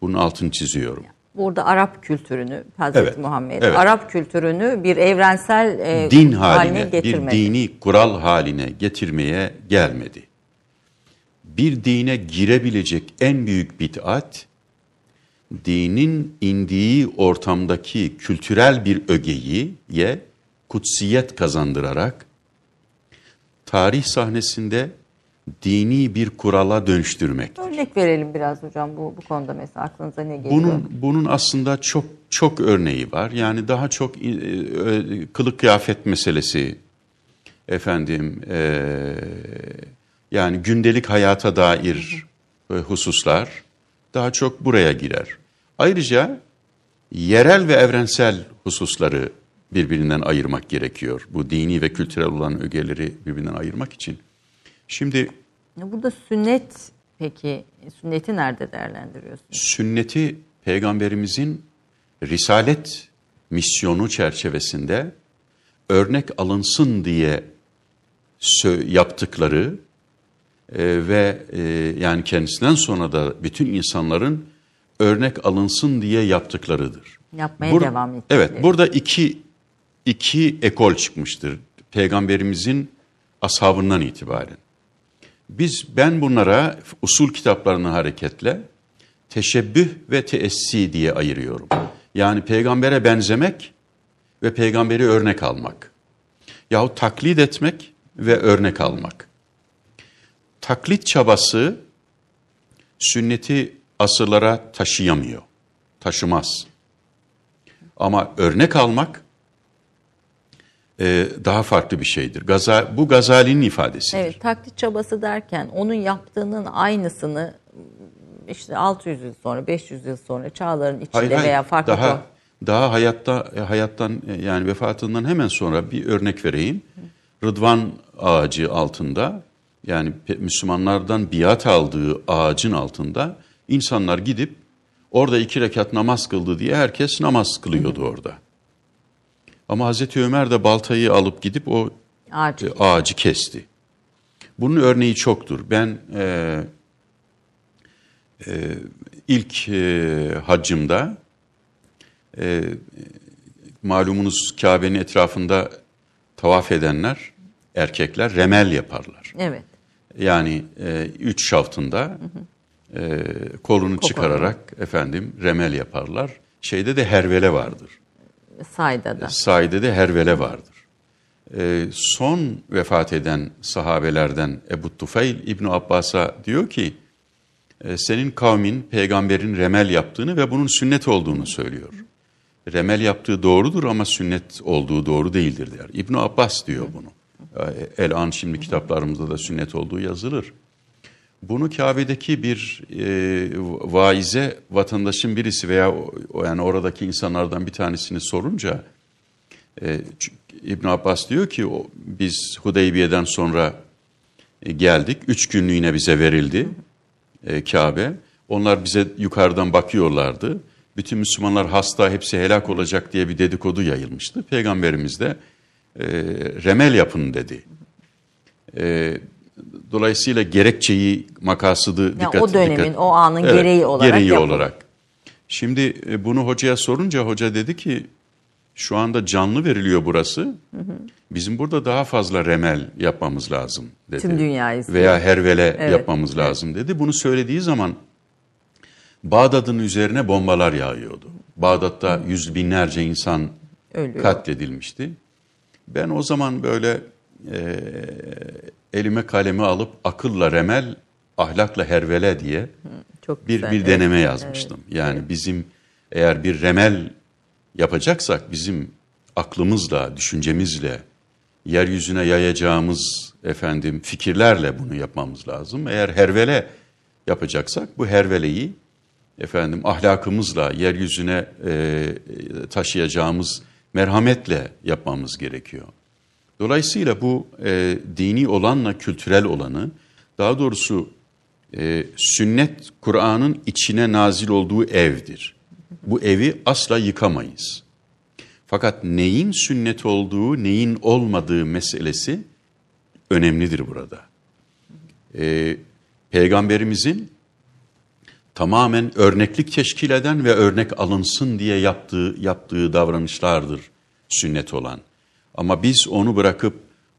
Bunun altını çiziyorum. Burada Arap kültürünü Hazreti evet, Muhammed evet. Arap kültürünü bir evrensel e, din haline, haline getirmedi. bir dini kural haline getirmeye gelmedi. Bir dine girebilecek en büyük bid'at dinin indiği ortamdaki kültürel bir ögeyi ye kutsiyet kazandırarak tarih sahnesinde dini bir kurala dönüştürmek. Örnek verelim biraz hocam bu bu konuda mesela aklınıza ne geliyor? Bunun bunun aslında çok çok örneği var. Yani daha çok e, e, kılık kıyafet meselesi efendim e, yani gündelik hayata dair e, hususlar daha çok buraya girer. Ayrıca yerel ve evrensel hususları birbirinden ayırmak gerekiyor. Bu dini ve kültürel olan ögeleri birbirinden ayırmak için. Şimdi Burada sünnet peki sünneti nerede değerlendiriyorsunuz? Sünneti peygamberimizin risalet misyonu çerçevesinde örnek alınsın diye yaptıkları e, ve e, yani kendisinden sonra da bütün insanların örnek alınsın diye yaptıklarıdır. Yapmaya Bur- devam ettikleri. Evet, burada iki iki ekol çıkmıştır peygamberimizin ashabından itibaren. Biz ben bunlara usul kitaplarına hareketle teşebbüh ve teessi diye ayırıyorum. Yani peygambere benzemek ve peygamberi örnek almak. Yahut taklit etmek ve örnek almak. Taklit çabası sünneti asırlara taşıyamıyor, taşımaz. Ama örnek almak e, daha farklı bir şeydir. Gaza, bu Gazali'nin ifadesidir. Evet, taklit çabası derken onun yaptığının aynısını işte 600 yıl sonra, 500 yıl sonra çağların içinde hayır, hayır, veya farklı daha, daha hayatta e, hayattan e, yani vefatından hemen sonra bir örnek vereyim. Rıdvan ağacı altında yani Müslümanlardan biat aldığı ağacın altında insanlar gidip orada iki rekat namaz kıldı diye herkes namaz kılıyordu orada. Ama Hazreti Ömer de baltayı alıp gidip o ağacı, e, ağacı kesti. Bunun örneği çoktur. Ben e, e, ilk e, haccımda e, malumunuz Kabe'nin etrafında tavaf edenler erkekler remel yaparlar. Evet. Yani e, üç şaftında hı hı. E, kolunu Koparlı. çıkararak efendim remel yaparlar. Şeyde de hervele vardır. Sayda da. Sayda da hervele vardır. E, son vefat eden sahabelerden Ebu Tufayl İbn Abbas'a diyor ki e, senin kavmin peygamberin remel yaptığını ve bunun sünnet olduğunu söylüyor. Remel yaptığı doğrudur ama sünnet olduğu doğru değildir der. İbn Abbas diyor bunu. El an şimdi kitaplarımızda da sünnet olduğu yazılır. Bunu Kabe'deki bir e, vaize vatandaşın birisi veya yani oradaki insanlardan bir tanesini sorunca e, İbn Abbas diyor ki o, biz Hudeybiye'den sonra e, geldik. Üç günlüğüne bize verildi e, Kabe. Onlar bize yukarıdan bakıyorlardı. Bütün Müslümanlar hasta, hepsi helak olacak diye bir dedikodu yayılmıştı. Peygamberimiz de e, remel yapın dedi. E, dolayısıyla gerekçeyi, makasıdı yani dikkat O dönemin, dikkat, o anın evet, gereği olarak Gereği yapın. olarak. Şimdi e, bunu hocaya sorunca hoca dedi ki şu anda canlı veriliyor burası. Hı hı. Bizim burada daha fazla remel yapmamız lazım dedi. Tüm dünyayı. Veya hervele evet, yapmamız evet. lazım dedi. Bunu söylediği zaman Bağdat'ın üzerine bombalar yağıyordu. Bağdat'ta yüz binlerce insan Ölüyor. katledilmişti. Ben o zaman böyle e, elime kalemi alıp akılla remel, ahlakla hervele diye Çok bir güzel. bir deneme evet. yazmıştım. Evet. Yani evet. bizim eğer bir remel yapacaksak bizim aklımızla, düşüncemizle, yeryüzüne yayacağımız efendim fikirlerle bunu yapmamız lazım. Eğer hervele yapacaksak bu herveleyi efendim ahlakımızla yeryüzüne e, taşıyacağımız merhametle yapmamız gerekiyor. Dolayısıyla bu e, dini olanla kültürel olanı, daha doğrusu e, sünnet Kur'an'ın içine nazil olduğu evdir. Bu evi asla yıkamayız. Fakat neyin sünnet olduğu, neyin olmadığı meselesi önemlidir burada. E, Peygamberimizin tamamen örneklik teşkil eden ve örnek alınsın diye yaptığı yaptığı davranışlardır sünnet olan. Ama biz onu bırakıp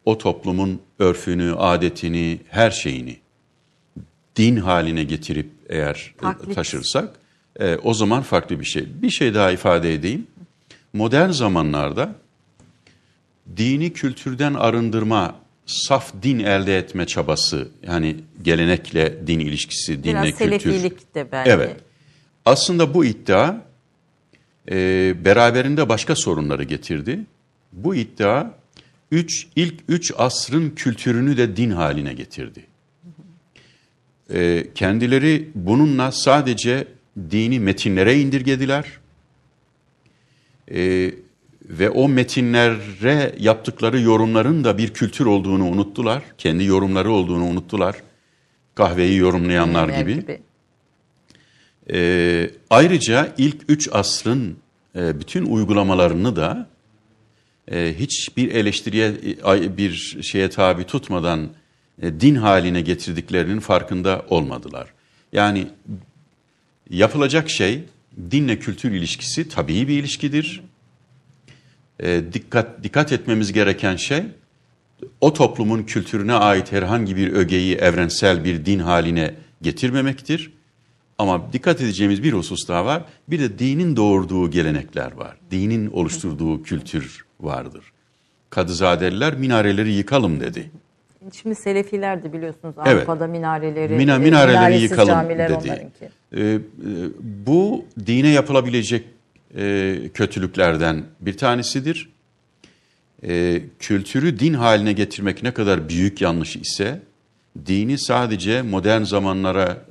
o toplumun örfünü, adetini, her şeyini din haline getirip eğer e, Taklit. taşırsak e, o zaman farklı bir şey. Bir şey daha ifade edeyim. Modern zamanlarda dini kültürden arındırma, saf din elde etme çabası yani gelenekle din ilişkisi, dinle Biraz kültür. Selefilik de belki. Evet. Aslında bu iddia e, beraberinde başka sorunları getirdi. Bu iddia üç, ilk üç asrın kültürünü de din haline getirdi. E, kendileri bununla sadece dini metinlere indirgediler. E, ve o metinlere yaptıkları yorumların da bir kültür olduğunu unuttular. Kendi yorumları olduğunu unuttular. kahveyi yorumlayanlar Neler gibi. Ee, ayrıca ilk üç asrın e, bütün uygulamalarını da e, hiçbir eleştiriye bir şeye tabi tutmadan e, din haline getirdiklerinin farkında olmadılar. Yani yapılacak şey dinle kültür ilişkisi tabii bir ilişkidir. E, dikkat dikkat etmemiz gereken şey o toplumun kültürüne ait herhangi bir ögeyi evrensel bir din haline getirmemektir. Ama dikkat edeceğimiz bir husus daha var. Bir de dinin doğurduğu gelenekler var. Dinin oluşturduğu kültür vardır. Kadızadeliler minareleri yıkalım dedi. Şimdi Selefiler de biliyorsunuz Evet. Avrupa'da minareleri, Mina, e, minareleri yıkalım dedi. onlarınki. Ee, bu dine yapılabilecek e, kötülüklerden bir tanesidir. E, kültürü din haline getirmek ne kadar büyük yanlış ise dini sadece modern zamanlara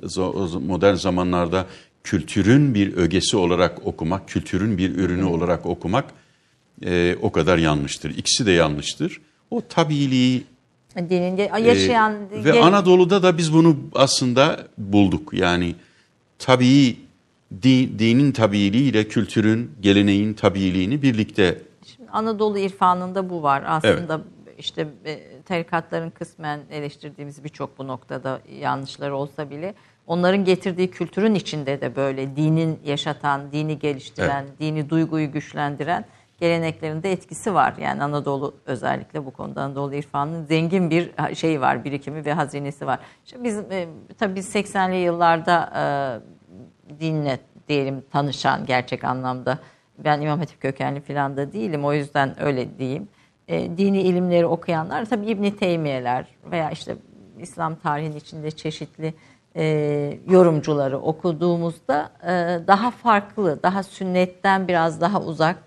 modern zamanlarda kültürün bir ögesi olarak okumak, kültürün bir ürünü olarak okumak e, o kadar yanlıştır. İkisi de yanlıştır. O tabiiliği Dinin ge- yaşayan ee, ve Anadolu'da da biz bunu aslında bulduk. Yani tabii di- dinin tabiiliğiyle kültürün, geleneğin tabiiliğini birlikte Anadolu irfanında bu var. Aslında işte e, tarikatların kısmen eleştirdiğimiz birçok bu noktada yanlışları olsa bile onların getirdiği kültürün içinde de böyle dinin yaşatan, dini geliştiren, dini duyguyu güçlendiren geleneklerinde etkisi var. Yani Anadolu özellikle bu konuda Anadolu irfanının zengin bir şeyi var, birikimi ve hazinesi var. Şimdi biz e, tabii biz 80'li yıllarda e, dinle diyelim tanışan gerçek anlamda ben İmam Hatip kökenli falan da değilim o yüzden öyle diyeyim. E, dini ilimleri okuyanlar tabii İbn Teymiyeler veya işte İslam tarihinin içinde çeşitli e, yorumcuları okuduğumuzda e, daha farklı, daha sünnetten biraz daha uzak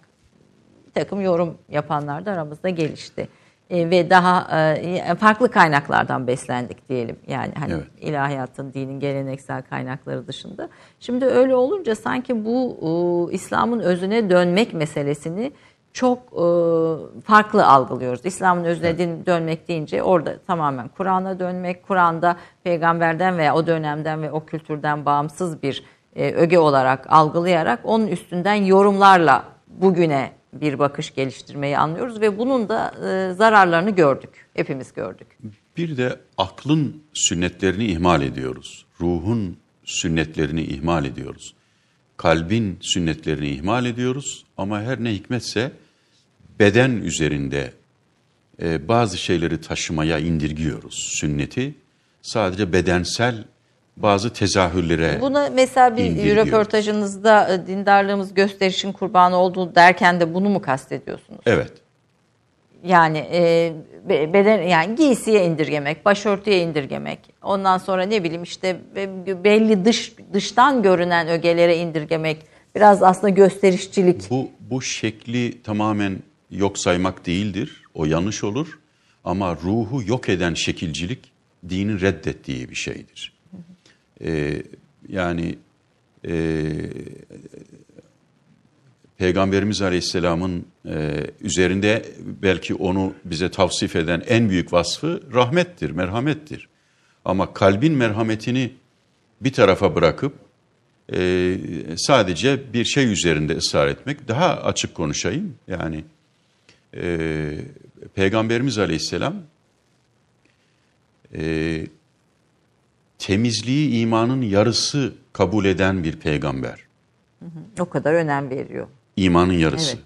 bir takım yorum yapanlar da aramızda gelişti. E, ve daha e, farklı kaynaklardan beslendik diyelim. Yani hani Evet. ilahiyatın, dinin geleneksel kaynakları dışında. Şimdi öyle olunca sanki bu e, İslam'ın özüne dönmek meselesini çok e, farklı algılıyoruz. İslam'ın özüne din- dönmek deyince orada tamamen Kur'an'a dönmek, Kur'an'da peygamberden veya o dönemden ve o kültürden bağımsız bir e, öge olarak algılayarak onun üstünden yorumlarla bugüne bir bakış geliştirmeyi anlıyoruz ve bunun da e, zararlarını gördük. Hepimiz gördük. bir de aklın sünnetlerini ihmal ediyoruz. Ruhun sünnetlerini ihmal ediyoruz. Kalbin sünnetlerini ihmal ediyoruz ama her ne hikmetse beden üzerinde e, bazı şeyleri taşımaya indirgiyoruz sünneti. Sadece bedensel bazı tezahürlere Buna mesela bir İndirgiyoruz. röportajınızda e, dindarlığımız gösterişin kurbanı olduğu derken de bunu mu kastediyorsunuz? evet Yani e, be- beden yani giysiye indirgemek, başörtüye indirgemek. Ondan sonra ne bileyim işte be- belli dış dıştan görünen ögelere indirgemek. Biraz aslında gösterişçilik. Bu, bu şekli tamamen yok saymak değildir. O yanlış olur. Ama ruhu yok eden şekilcilik dinin reddettiği bir şeydir. Ee, yani e, Peygamberimiz Aleyhisselam'ın e, üzerinde belki onu bize tavsif eden en büyük vasfı rahmettir, merhamettir. Ama kalbin merhametini bir tarafa bırakıp e, sadece bir şey üzerinde ısrar etmek. Daha açık konuşayım. Yani e, Peygamberimiz Aleyhisselam e, temizliği imanın yarısı kabul eden bir peygamber. O kadar önem veriyor. İmanın yarısı. Evet.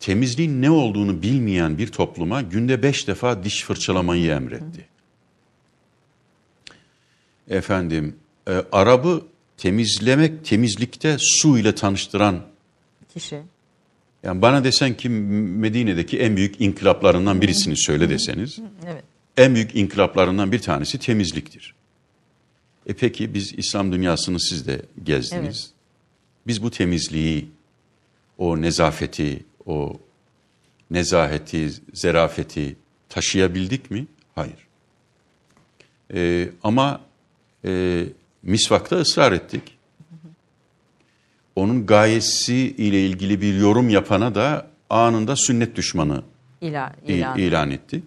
Temizliğin ne olduğunu bilmeyen bir topluma günde beş defa diş fırçalamayı emretti. Efendim, e, Arap'ı temizlemek, temizlikte su ile tanıştıran, Kişi. yani bana desen ki Medine'deki en büyük inkılaplarından birisini söyle deseniz, Evet. En büyük inkılaplarından bir tanesi temizliktir. E peki biz İslam dünyasını siz de gezdiniz. Evet. Biz bu temizliği, o nezafeti, o nezaheti, zerafeti taşıyabildik mi? Hayır. E, ama e, misvakta ısrar ettik. Onun gayesi ile ilgili bir yorum yapana da anında sünnet düşmanı İla, il- ilan. ilan ettik.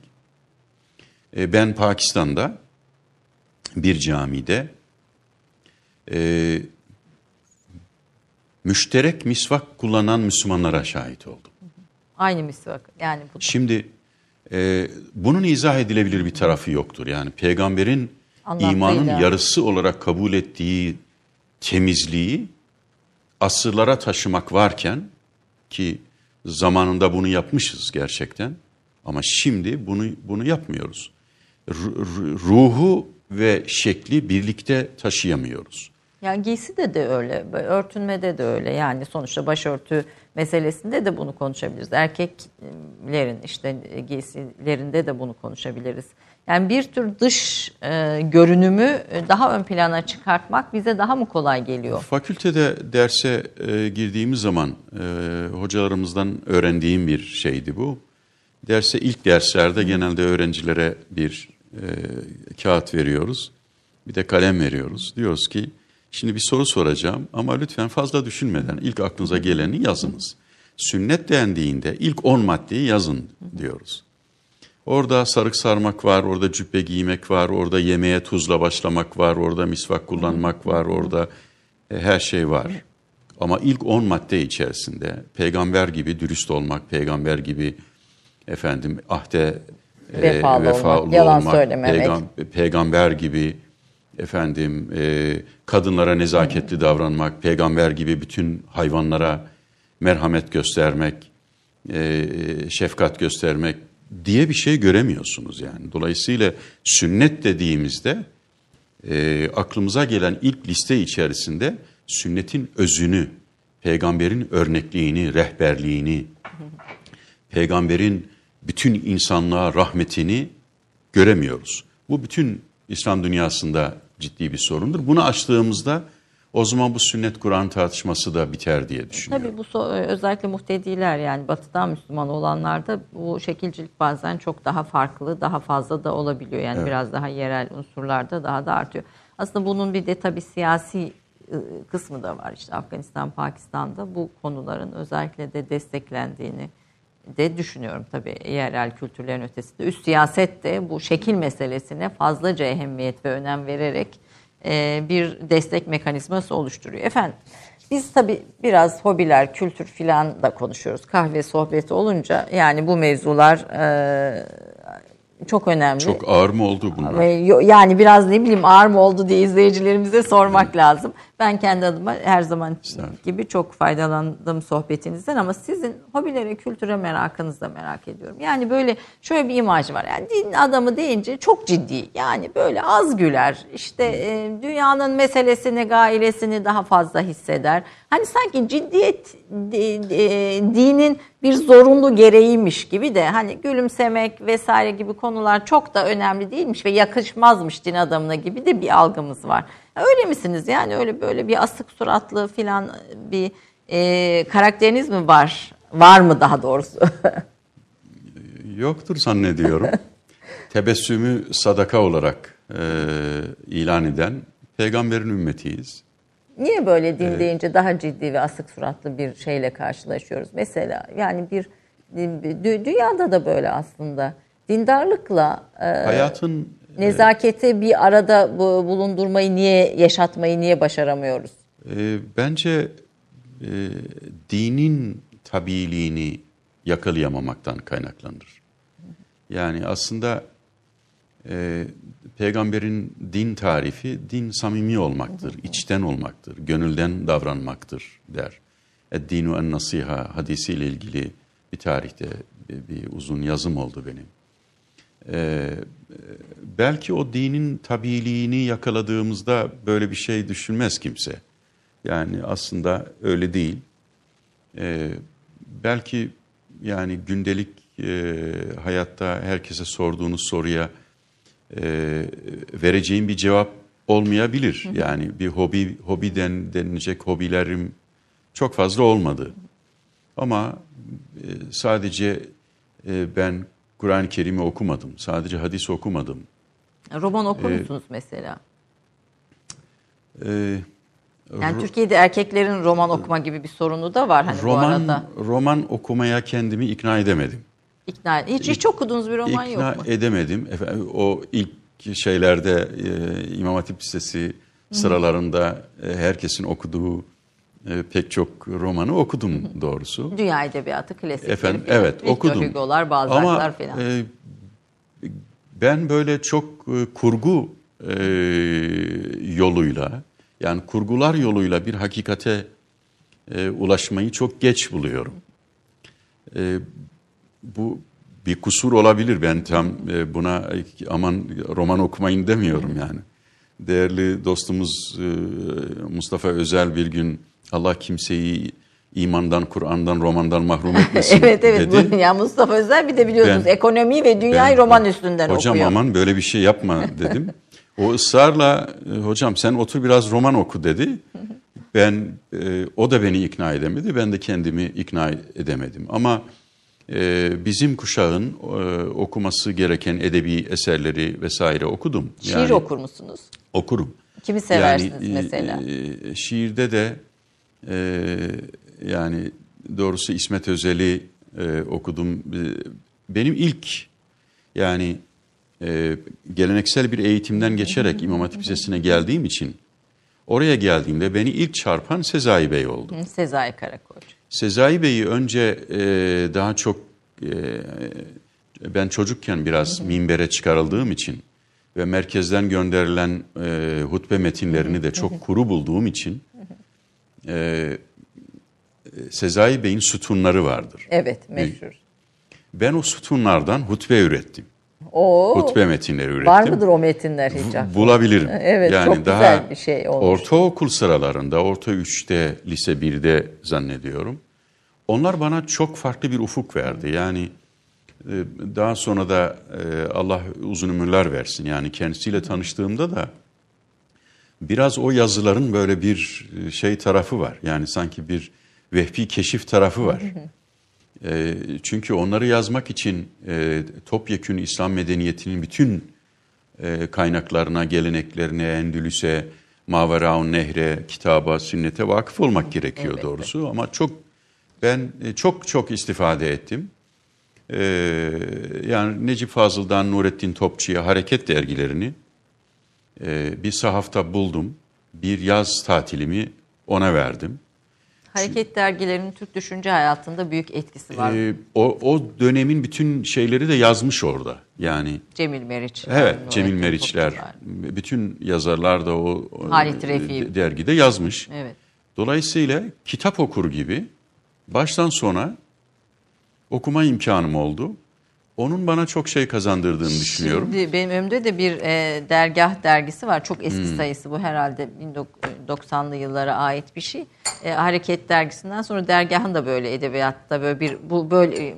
E, ben Pakistan'da bir camide e, müşterek misvak kullanan Müslümanlara şahit oldum. Aynı misvak. Yani bu Şimdi e, bunun izah edilebilir bir tarafı yoktur. Yani peygamberin Anlattığıyla. imanın yarısı olarak kabul ettiği temizliği asırlara taşımak varken ki zamanında bunu yapmışız gerçekten ama şimdi bunu bunu yapmıyoruz. Ru- ru- Ruhu ve şekli birlikte taşıyamıyoruz. Yani giysi de de öyle, örtünmede de öyle. Yani sonuçta başörtü meselesinde de bunu konuşabiliriz. Erkeklerin işte giysilerinde de bunu konuşabiliriz. Yani bir tür dış e, görünümü daha ön plana çıkartmak bize daha mı kolay geliyor? Fakültede derse e, girdiğimiz zaman e, hocalarımızdan öğrendiğim bir şeydi bu. Derse ilk derslerde genelde öğrencilere bir e, kağıt veriyoruz. Bir de kalem veriyoruz. Diyoruz ki şimdi bir soru soracağım ama lütfen fazla düşünmeden ilk aklınıza geleni yazınız. Sünnet dendiğinde ilk 10 maddeyi yazın diyoruz. Orada sarık sarmak var, orada cübbe giymek var, orada yemeğe tuzla başlamak var, orada misvak kullanmak var, orada e, her şey var. Ama ilk 10 madde içerisinde peygamber gibi dürüst olmak, peygamber gibi efendim ahde e, Vefalı olmak, yalan söylememek. peygamber gibi efendim e, kadınlara nezaketli davranmak, peygamber gibi bütün hayvanlara merhamet göstermek, e, şefkat göstermek diye bir şey göremiyorsunuz yani. Dolayısıyla sünnet dediğimizde e, aklımıza gelen ilk liste içerisinde sünnetin özünü, peygamberin örnekliğini, rehberliğini, peygamberin bütün insanlığa rahmetini göremiyoruz. Bu bütün İslam dünyasında ciddi bir sorundur. Bunu açtığımızda o zaman bu sünnet Kur'an tartışması da biter diye düşünüyorum. Tabii bu so- özellikle muhtediler yani batıdan Müslüman olanlarda bu şekilcilik bazen çok daha farklı, daha fazla da olabiliyor. Yani biraz daha yerel unsurlarda daha da artıyor. Aslında bunun bir de tabii siyasi ı, kısmı da var. İşte Afganistan, Pakistan'da bu konuların özellikle de desteklendiğini de düşünüyorum tabii yerel kültürlerin ötesinde. Üst siyaset de bu şekil meselesine fazlaca ehemmiyet ve önem vererek e, bir destek mekanizması oluşturuyor. Efendim biz tabii biraz hobiler, kültür filan da konuşuyoruz. Kahve sohbeti olunca yani bu mevzular e, çok önemli. Çok ağır mı oldu bunlar? Yani biraz ne bileyim ağır mı oldu diye izleyicilerimize sormak lazım. Ben kendi adıma her zaman gibi çok faydalandım sohbetinizden ama sizin hobilere, kültüre merakınızı da merak ediyorum. Yani böyle şöyle bir imaj var. Yani din adamı deyince çok ciddi. Yani böyle az güler. İşte e, dünyanın meselesini, gailesini daha fazla hisseder. Hani sanki ciddiyet di- di- dinin bir zorunlu gereğiymiş gibi de hani gülümsemek vesaire gibi konular çok da önemli değilmiş ve yakışmazmış din adamına gibi de bir algımız var. Öyle misiniz yani öyle böyle bir asık suratlı filan bir e, karakteriniz mi var? Var mı daha doğrusu? [LAUGHS] Yoktur zannediyorum. [LAUGHS] Tebessümü sadaka olarak e, ilan eden peygamberin ümmetiyiz. Niye böyle din deyince daha ciddi ve asık suratlı bir şeyle karşılaşıyoruz? Mesela yani bir dü- dünyada da böyle aslında dindarlıkla e, Hayatın nezaketi bir arada bu- bulundurmayı niye yaşatmayı niye başaramıyoruz? e, bence e, dinin tabiliğini yakalayamamaktan kaynaklanır. Yani aslında e, peygamberin din tarifi din samimi olmaktır, içten olmaktır, gönülden davranmaktır der. Eddinu en nasiha hadisiyle ilgili bir tarihte bir, bir uzun yazım oldu benim. Ee, belki o dinin tabiliğini yakaladığımızda böyle bir şey düşünmez kimse. Yani aslında öyle değil. Ee, belki yani gündelik e, hayatta herkese sorduğunuz soruya e, vereceğim bir cevap olmayabilir. Yani bir hobi hobi den, denilecek hobilerim çok fazla olmadı. Ama e, sadece e, ben Kur'an-ı Kerim'i okumadım. Sadece hadis okumadım. Roman okur musunuz mesela? E, Yani Türkiye'de erkeklerin roman okuma gibi bir sorunu da var hani bu roman arada. roman okumaya kendimi ikna edemedim. İkna hiç hiç okudunuz bir roman ikna yok mu? edemedim. Efendim, o ilk şeylerde e, İmam Hatip Lisesi sıralarında e, herkesin okuduğu e, pek çok romanı okudum doğrusu. [LAUGHS] Dünya edebiyatı, klasik. Efendim, falan. evet, Victor okudum. Hugo'lar, Balzac'lar Ama falan. e, ben böyle çok e, kurgu e, yoluyla yani kurgular yoluyla bir hakikate e, ulaşmayı çok geç buluyorum. E, bu bir kusur olabilir. Ben tam e, buna aman roman okumayın demiyorum yani. Değerli dostumuz e, Mustafa Özel bir gün Allah kimseyi imandan, Kur'an'dan, romandan mahrum [LAUGHS] etmesin evet evet. dedi. Bu, yani Mustafa Özel bir de biliyorsunuz Ben- ekonomi ve dünyayı Ben- roman üstünden hocam okuyor. aman böyle bir şey yapma [LAUGHS] dedim. o ısrarla e, hocam sen otur biraz roman oku dedi. Ben e, o da beni ikna edemedi. Ben de kendimi ikna edemedim. Ama e, bizim kuşağın e, okuması gereken edebi eserleri vesaire okudum. Şiir okur musunuz? Okurum. Kimi seversiniz Yani, e, mesela? e, şiirde de e, yani doğrusu İsmet Özel'i e, okudum. E, Benim ilk yani e, geleneksel bir eğitimden geçerek İmam Hatip Lisesi'ne geldiğim için oraya geldiğimde beni ilk çarpan Sezai Bey oldu. Sezai Karakoç. Sezai Bey'i önce e, daha çok e, ben çocukken biraz minbere çıkarıldığım için ve merkezden gönderilen e, hutbe metinlerini de çok kuru bulduğum için e, Sezai Bey'in sütunları vardır. Evet meşhur. Ben o sütunlardan hutbe ürettim. Oo, Hutbe metinleri ürettim. var mıdır o metinler hiç? aklınızda? Bulabilirim. Evet, yani çok daha güzel bir şey olmuş. Ortaokul sıralarında, orta 3'te, lise 1'de zannediyorum. Onlar bana çok farklı bir ufuk verdi. Yani e, daha sonra da e, Allah uzun ömürler versin. Yani kendisiyle tanıştığımda da biraz o yazıların böyle bir e, şey tarafı var. Yani sanki bir vehbi keşif tarafı var. [LAUGHS] E, çünkü onları yazmak için e, topyekün İslam medeniyetinin bütün e, kaynaklarına, geleneklerine, Endülüs'e, Maveraun Nehre, kitaba, sünnete vakıf olmak gerekiyor Elbette. doğrusu. Ama çok ben e, çok çok istifade ettim. E, yani Necip Fazıl'dan Nurettin Topçu'ya Hareket dergilerini e, bir sahafta buldum. Bir yaz tatilimi ona verdim. Hareket dergilerinin Türk düşünce hayatında büyük etkisi var. E, o, o dönemin bütün şeyleri de yazmış orada. Yani Cemil Meriç. Evet, Cemil Meriçler, bütün yazarlar da o, o dergide yazmış. Evet. Dolayısıyla kitap okur gibi baştan sona okuma imkanım oldu. Onun bana çok şey kazandırdığını düşünüyorum. Şimdi benim önümde de bir e, dergah dergisi var. Çok eski Hmm. sayısı bu herhalde 1990'lı yıllara ait bir şey. E, Hareket dergisinden sonra dergahın da böyle edebiyatta böyle bir bu böyle e,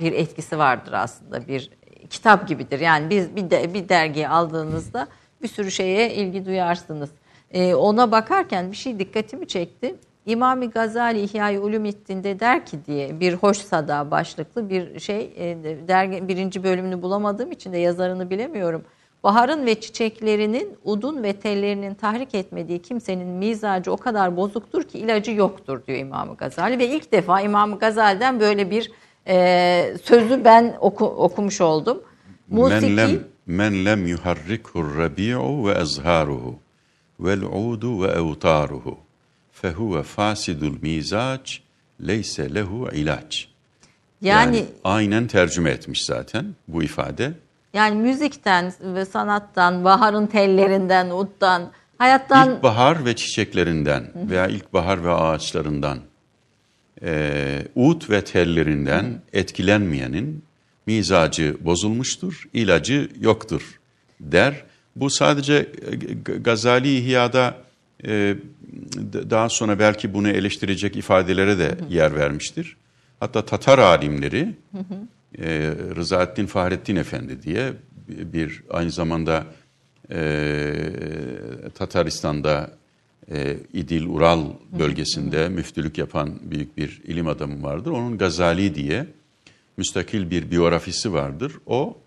bir etkisi vardır aslında. Bir kitap gibidir. Yani biz bir de, bir dergiyi aldığınızda bir sürü şeye ilgi duyarsınız. E, ona bakarken bir şey dikkatimi çekti. İmam Gazali İhya-i Ulumuddin'de der ki diye bir hoş sada başlıklı bir şey e, dergi birinci bölümünü bulamadığım için de yazarını bilemiyorum. Baharın ve çiçeklerinin udun ve tellerinin tahrik etmediği kimsenin mizacı o kadar bozuktur ki ilacı yoktur diyor İmam Gazali ve ilk defa İmam Gazali'den böyle bir e, sözü ben oku, okumuş oldum. Men lem men lem yuharrikur rabi'u ve ezharuhu vel udu ve evtaruhu fehuve fasidul mizac leyse lehu ilaç. yani, yani aynen tercüme etmiş zaten bu ifade. yani müzikten ve sanattan, baharın tellerinden, uttan, hayattan İlkbahar ve çiçeklerinden veya ilkbahar ve ağaçlarından, e, ut ve tellerinden etkilenmeyenin mizacı bozulmuştur, ilacı yoktur der. Bu sadece Gazali İhya'da e, daha sonra belki bunu eleştirecek ifadelere de yer vermiştir. Hatta Tatar alimleri e, Rızaettin Fahrettin Efendi diye bir aynı zamanda e, Tataristan'da e, İdil Ural bölgesinde müftülük yapan büyük bir ilim adamı vardır. Onun Gazali diye müstakil bir biyografisi vardır. O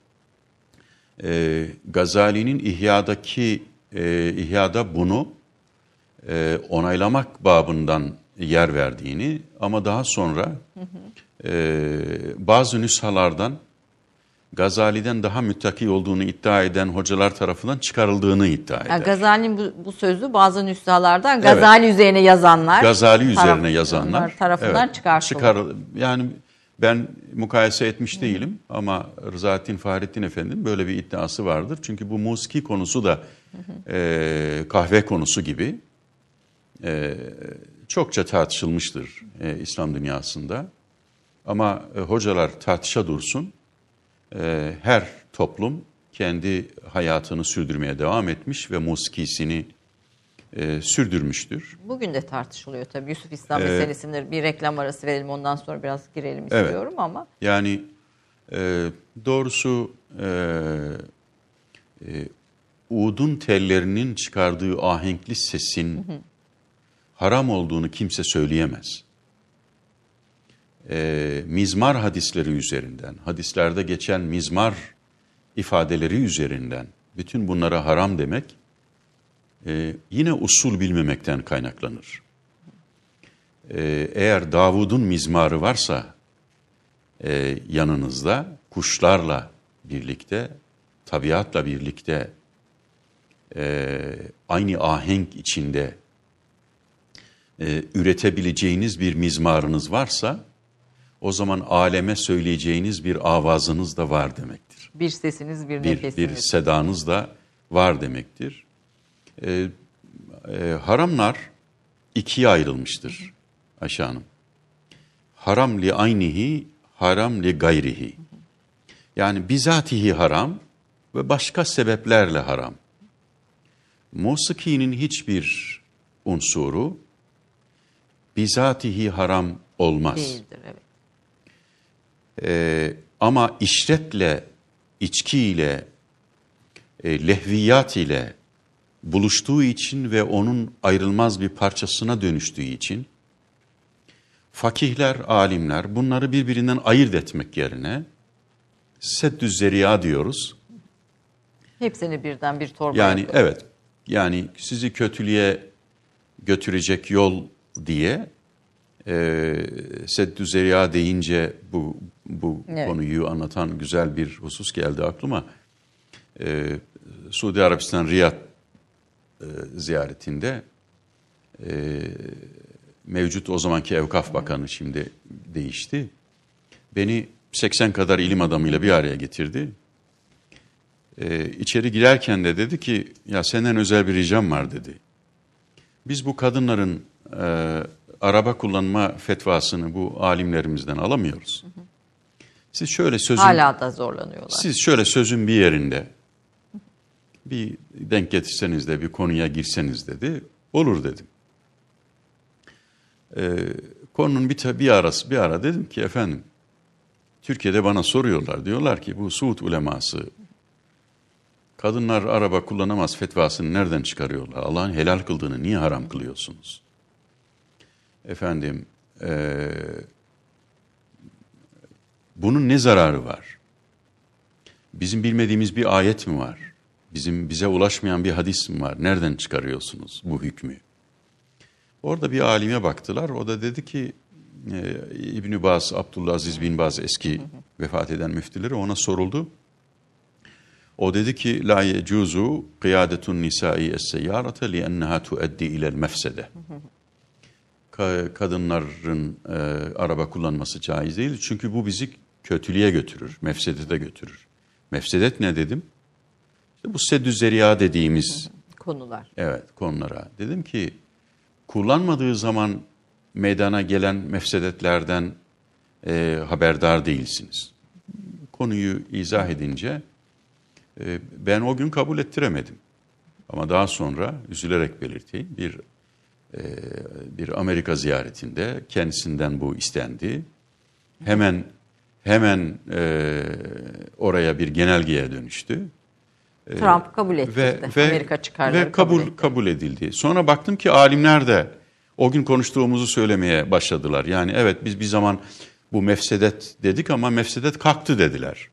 e, Gazali'nin İhya'daki e, İhya'da bunu e, onaylamak babından yer verdiğini ama daha sonra e, bazı nüshalardan Gazali'den daha müttaki olduğunu iddia eden hocalar tarafından çıkarıldığını iddia eder. Yani Gazali'nin bu, bu sözü bazı nüshalardan Gazali üzerine yazanlar, Gazali üzerine taraf- yazanlar tarafından evet, çıkartıldı. çıkar, yani ben mukayese etmiş değilim ama Rızaettin Fahrettin Efendi'nin böyle bir iddiası vardır. Çünkü bu musiki konusu da e, kahve konusu gibi e, çokça tartışılmıştır e, İslam dünyasında. Ama e, hocalar tartışa dursun, e, her toplum kendi hayatını sürdürmeye devam etmiş ve musikisini e, sürdürmüştür. Bugün de tartışılıyor tabii Yusuf İslam Ee, meselesinde bir reklam arası verelim ondan sonra biraz girelim Evet. istiyorum ama Yani e, doğrusu e, e, udun tellerinin çıkardığı ahenkli sesin haram olduğunu kimse söyleyemez. E, mizmar hadisleri üzerinden, hadislerde geçen mizmar ifadeleri üzerinden bütün bunlara haram demek e, yine usul bilmemekten kaynaklanır. E, eğer Davud'un mizmarı varsa e, yanınızda kuşlarla birlikte, tabiatla birlikte e, aynı ahenk içinde e, üretebileceğiniz bir mizmarınız varsa o zaman aleme söyleyeceğiniz bir avazınız da var demektir. bir sesiniz bir, Bir, nefesiniz. bir sedanız da var demektir. E, e, haramlar ikiye ayrılmıştır Ayşe Hanım. Haram li aynihi, haram li gayrihi. Yani bizatihi haram ve başka sebeplerle haram. Musikinin hiçbir unsuru bizatihi haram olmaz. değildir evet. Ee, ama işretle, içkiyle, e, lehviyat ile buluştuğu için ve onun ayrılmaz bir parçasına dönüştüğü için fakihler, alimler bunları birbirinden ayırt etmek yerine seddü zeriya diyoruz. Hepsini birden bir torba Yani yapıp- evet, yani sizi kötülüğe götürecek yol diye e, seddü zeriya deyince bu bu Evet. konuyu anlatan güzel bir husus geldi aklıma. E, Suudi Arabistan Riyad e, ziyaretinde e, mevcut o zamanki Evkaf Bakanı şimdi değişti. Beni 80 kadar ilim adamıyla bir araya getirdi. Ee, içeri girerken de dedi ki ya senden özel bir ricam var dedi. Biz bu kadınların e, araba kullanma fetvasını bu alimlerimizden alamıyoruz. Siz şöyle sözün hala da zorlanıyorlar. siz şöyle sözün bir yerinde bir denk getirseniz de bir konuya girseniz dedi. Olur dedim. Ee, konunun bir, bir arası bir ara dedim ki efendim Türkiye'de bana soruyorlar. Diyorlar ki bu Suud uleması kadınlar araba kullanamaz fetvasını nereden çıkarıyorlar? Allah'ın helal kıldığını niye haram kılıyorsunuz? Efendim eee, bunun ne zararı var? Bizim bilmediğimiz bir ayet mi var? Bizim bize ulaşmayan bir hadis mi var? Nereden çıkarıyorsunuz bu hükmü? Orada bir alime baktılar. O da dedi ki e, İbn Baz, Abdülaziz bin Baz eski vefat eden müftüleri ona soruldu. O dedi ki la yecuzu kıyadetun nisai es-seyyarate li enneha tuaddi ila'l mefsede. Ka- Kadınların e, araba kullanması caiz değil çünkü bu bizi kötülüğe götürür, mefsedete götürür. Mefsedet ne dedim? İşte bu seddü zeriya dediğimiz Konular. Evet konulara. Dedim ki kullanmadığı zaman meydana gelen mefsedetlerden e, haberdar değilsiniz. Konuyu izah edince e, ben o gün kabul ettiremedim. Ama daha sonra üzülerek belirteyim bir bir Amerika ziyaretinde kendisinden bu istendi. Hemen hemen e, oraya bir genelgeye dönüştü. Trump kabul ettirdi. Ve, ve, Amerika çıkarları ve kabul, etti. kabul edildi. Sonra baktım ki alimler de o gün konuştuğumuzu söylemeye başladılar. Yani evet biz bir zaman bu mefsedet dedik ama mefsedet kalktı dediler.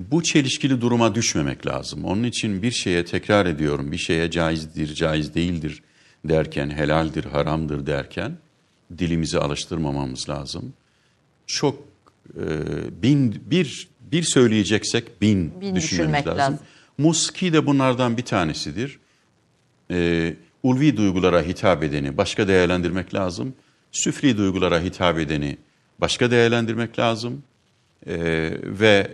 Bu çelişkili duruma düşmemek lazım. Onun için bir şeye tekrar ediyorum, bir şeye caizdir, caiz değildir derken, helaldir, haramdır derken dilimizi alıştırmamamız lazım. Çok e, bin bir bir söyleyeceksek bin, Bin düşünmemiz düşünmek lazım. lazım. Musiki de bunlardan bir tanesidir. Ee, ulvi duygulara hitap edeni başka değerlendirmek lazım. Süfli duygulara hitap edeni başka değerlendirmek lazım. Ee, ve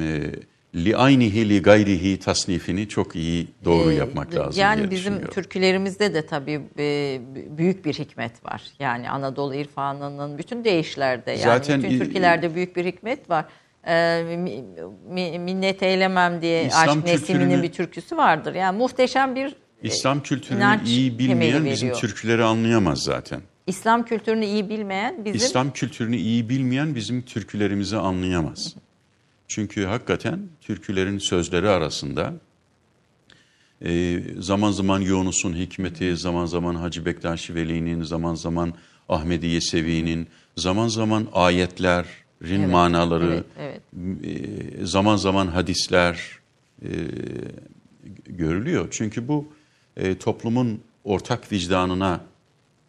e, li aynihi li gayrihi tasnifini çok iyi doğru Ee, yapmak lazım Yani bizim türkülerimizde de tabii e, büyük bir hikmet var. Yani Anadolu irfanının bütün deyişlerde yani Zaten bütün türkülerde büyük bir hikmet var. Ee, mi- mi- minnet eylemem diye İslam Aşk Nesimi'nin bir türküsü vardır. Yani muhteşem bir İslam kültürünü iyi bilmeyen bizim türküleri anlayamaz zaten. İslam kültürünü iyi bilmeyen bizim İslam kültürünü iyi bilmeyen bizim türkülerimizi anlayamaz. Çünkü hakikaten türkülerin sözleri arasında e, zaman zaman Yunus'un hikmeti, zaman zaman Hacı Bektaşi Veli'nin, zaman zaman Ahmedi Yesevi'nin, zaman zaman ayetlerin manaları, evet, e, zaman zaman hadisler e, görülüyor. Çünkü bu e, toplumun ortak vicdanına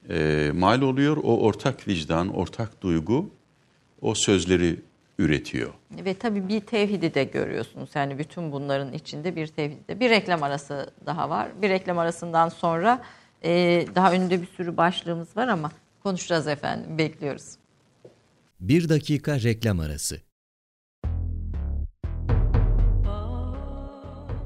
e, mal oluyor. O ortak vicdan, ortak duygu o sözleri üretiyor. Ve tabii bir tevhidi de görüyorsunuz. Yani bütün bunların içinde bir tevhidi de. Bir reklam arası daha var. Bir reklam arasından sonra e, daha önünde bir sürü başlığımız var ama konuşacağız efendim. Bekliyoruz. Bir dakika reklam arası.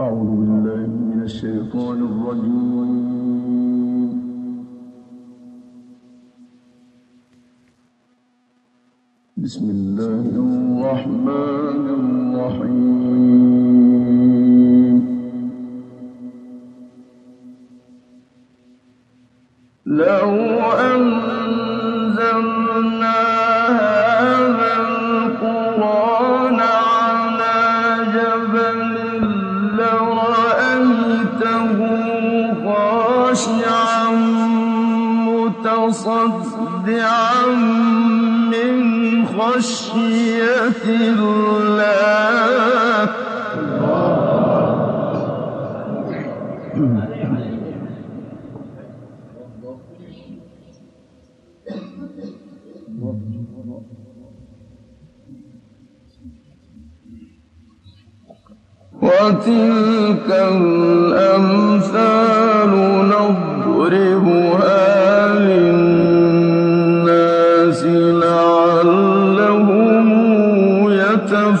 أعوذ بالله من الشيطان الرجيم. بسم الله الرحمن الرحيم. لو أنزلنا هذا من خشية الله. وتلك الأمثال نضربها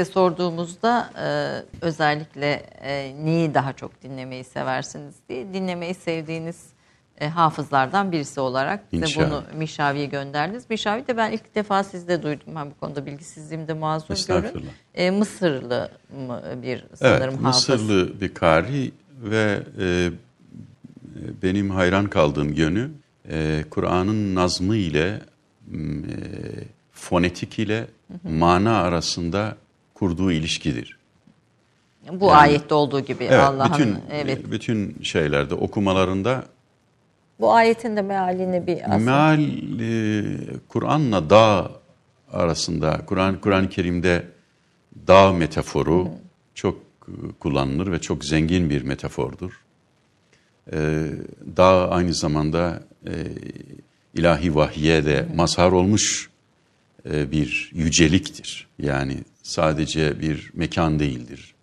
size sorduğumuzda e, özellikle e, neyi daha çok dinlemeyi seversiniz diye dinlemeyi sevdiğiniz e, hafızlardan birisi olarak size Mişavi. bunu Mişavi'ye gönderdiniz. Mişavi de ben ilk defa sizde duydum. Ben bu konuda bilgisizliğimde mazur görün. E, Mısırlı mı bir sanırım Evet, hafız. Mısırlı bir kari ve e, benim hayran kaldığım yönü e, Kur'an'ın nazmı ile e, fonetik ile mana arasında kurduğu ilişkidir. Bu Yani- ayette olduğu gibi Evet, Allah'ın bütün evet. bütün şeylerde okumalarında Bu ayetin de mealini bir aslında meal e, Kur'an'la dağ arasında Kur'an Kur'an-ı Kerim'de dağ metaforu çok e, kullanılır ve çok zengin bir metafordur. Ee, dağ aynı zamanda e, ilahi vahye de mazhar olmuş e, bir yüceliktir. Yani sadece bir mekan değildir.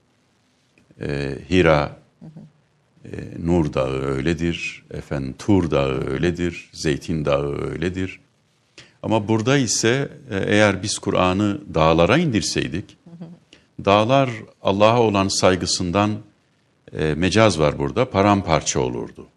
Ee, Hira, e, Nur Dağı öyledir, efendim Tur Dağı öyledir, Zeytin Dağı öyledir. Ama burada ise e, eğer biz Kur'an'ı dağlara indirseydik, dağlar Allah'a olan saygısından e, mecaz var burada, paramparça olurdu.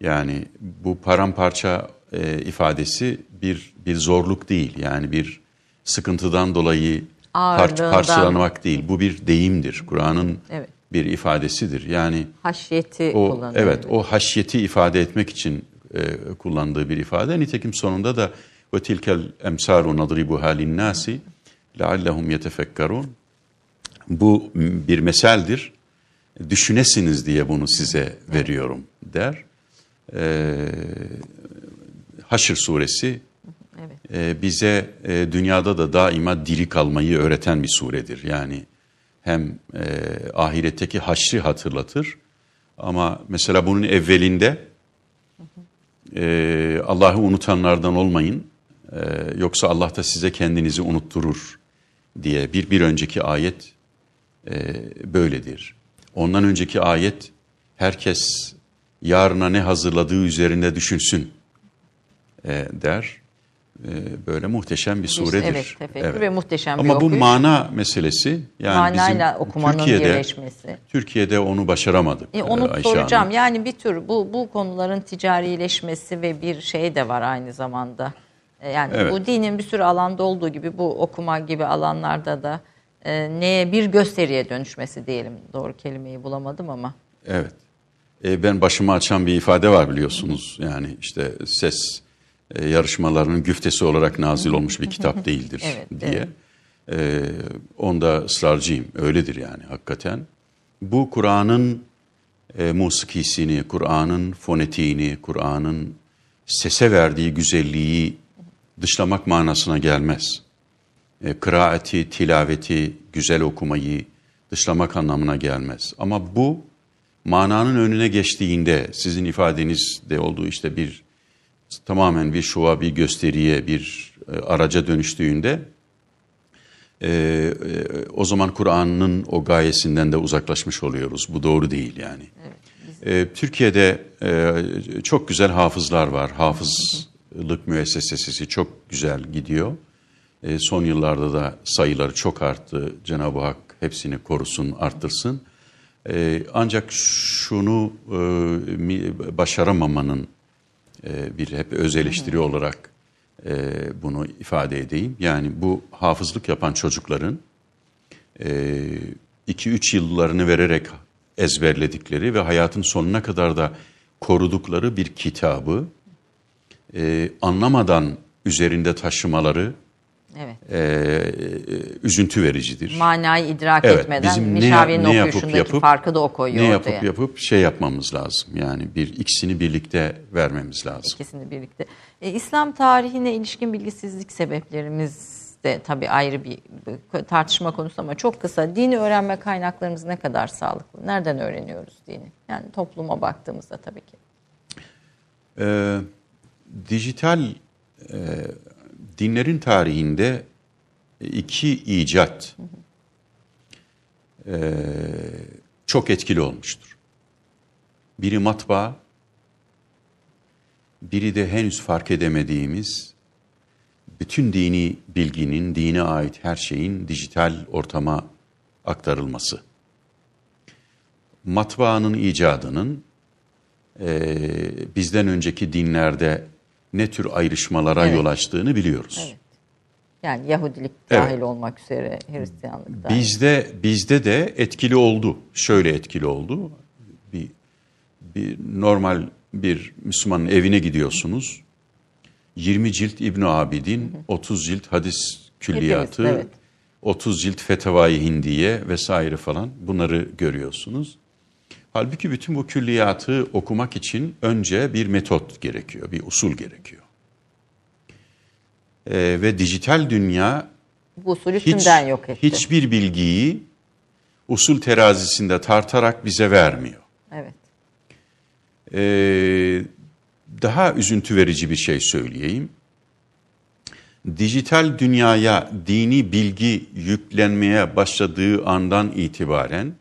Yani bu paramparça e, ifadesi bir bir zorluk değil. Yani bir sıkıntıdan dolayı par- Ağırlığından. parçalanmak değil. Bu bir deyimdir. Kur'an'ın Evet. bir ifadesidir. Yani Haşyeti o kullanıyor. evet o haşyeti ifade etmek için e, kullandığı bir ifade. Nitekim sonunda da ve tilkel emsaru nadribuha linnasi leallehum yetefekkarun. Bu bir meseldir. Düşünesiniz diye bunu size veriyorum der. Ee, Haşr suresi Evet. e, bize e, dünyada da daima diri kalmayı öğreten bir suredir. Yani hem e, ahiretteki haşrı hatırlatır ama mesela bunun evvelinde e, Allah'ı unutanlardan olmayın yoksa Allah da size kendinizi unutturur diye bir bir önceki ayet böyledir. Ondan önceki ayet herkes yarına ne hazırladığı üzerinde düşünsün der. E, böyle muhteşem bir suredir. evet, tefekkür ve muhteşem bir Ama bu okuyuş. mana meselesi yani Manayla bizim okumanın Türkiye'de birleşmesi. Türkiye'de onu başaramadık. E, onu e, Ayşe soracağım. Hanım. Yani bir tür bu bu konuların ticarileşmesi ve bir şey de var aynı zamanda. E, Yani Evet. bu dinin bir sürü alanda olduğu gibi bu okuma gibi alanlarda da e, neye bir gösteriye dönüşmesi diyelim. Doğru kelimeyi bulamadım ama. Evet. E, ben başımı açan bir ifade var biliyorsunuz. Yani işte ses e, yarışmalarının güftesi olarak nazil olmuş bir kitap [LAUGHS] değildir Evet, diye. E, onda ısrarcıyım. Öyledir yani hakikaten. Bu Kur'an'ın e, musikisini, Kur'an'ın fonetiğini, Kur'an'ın sese verdiği güzelliği dışlamak manasına gelmez. E, kıraati, tilaveti, güzel okumayı dışlamak anlamına gelmez. Ama bu mananın önüne geçtiğinde sizin ifadenizde olduğu işte bir tamamen bir şova, bir gösteriye, bir e, araca dönüştüğünde e, e, o zaman Kur'an'ın o gayesinden de uzaklaşmış oluyoruz. Bu doğru değil yani. E, Türkiye'de e, çok güzel hafızlar var. Hafızlık müessesesi çok güzel gidiyor. E, son yıllarda da sayıları çok arttı. Cenab-ı Hak hepsini korusun, arttırsın. E, ancak şunu e, başaramamanın e, bir hep öz eleştiri olarak e, bunu ifade edeyim. Yani bu hafızlık yapan çocukların 2-3 yıllarını vererek ezberledikleri ve hayatın sonuna kadar da korudukları bir kitabı e, anlamadan üzerinde taşımaları Evet. e, üzüntü vericidir. Manayı idrak Evet, etmeden bizim ne, Mişavi'nin ne yapıp okuyuşundaki yapıp farkı da o koyuyor ne ortaya. yapıp yapıp şey yapmamız lazım. Yani bir ikisini birlikte vermemiz lazım. İkisini birlikte. E, İslam tarihine ilişkin bilgisizlik sebeplerimiz de tabii ayrı bir bir tartışma konusu ama çok kısa. Dini öğrenme kaynaklarımız ne kadar sağlıklı? Nereden öğreniyoruz dini? Yani topluma baktığımızda tabii ki. Ee, dijital e, dinlerin tarihinde iki icat e, çok etkili olmuştur. Biri matbaa, biri de henüz fark edemediğimiz bütün dini bilginin, dine ait her şeyin dijital ortama aktarılması. Matbaanın icadının e, bizden önceki dinlerde ne tür ayrışmalara Evet. yol açtığını biliyoruz. Evet. Yani Yahudilik Evet. dahil olmak üzere Hristiyanlık dahil. Bizde bizde de etkili oldu. Şöyle etkili oldu. Bir, bir normal bir Müslümanın evine gidiyorsunuz. 20 cilt İbn Abidin, 30 cilt hadis külliyatı, Hepimiz, evet. 30 cilt Fetavai Hindiye vesaire falan bunları görüyorsunuz. Halbuki bütün bu külliyatı okumak için önce bir metot gerekiyor, bir usul gerekiyor. Ee, ve dijital dünya Bu usulü Hiç, yok etti. hiçbir bilgiyi usul terazisinde tartarak bize vermiyor. Evet. Ee, daha üzüntü verici bir şey söyleyeyim. Dijital dünyaya dini bilgi yüklenmeye başladığı andan itibaren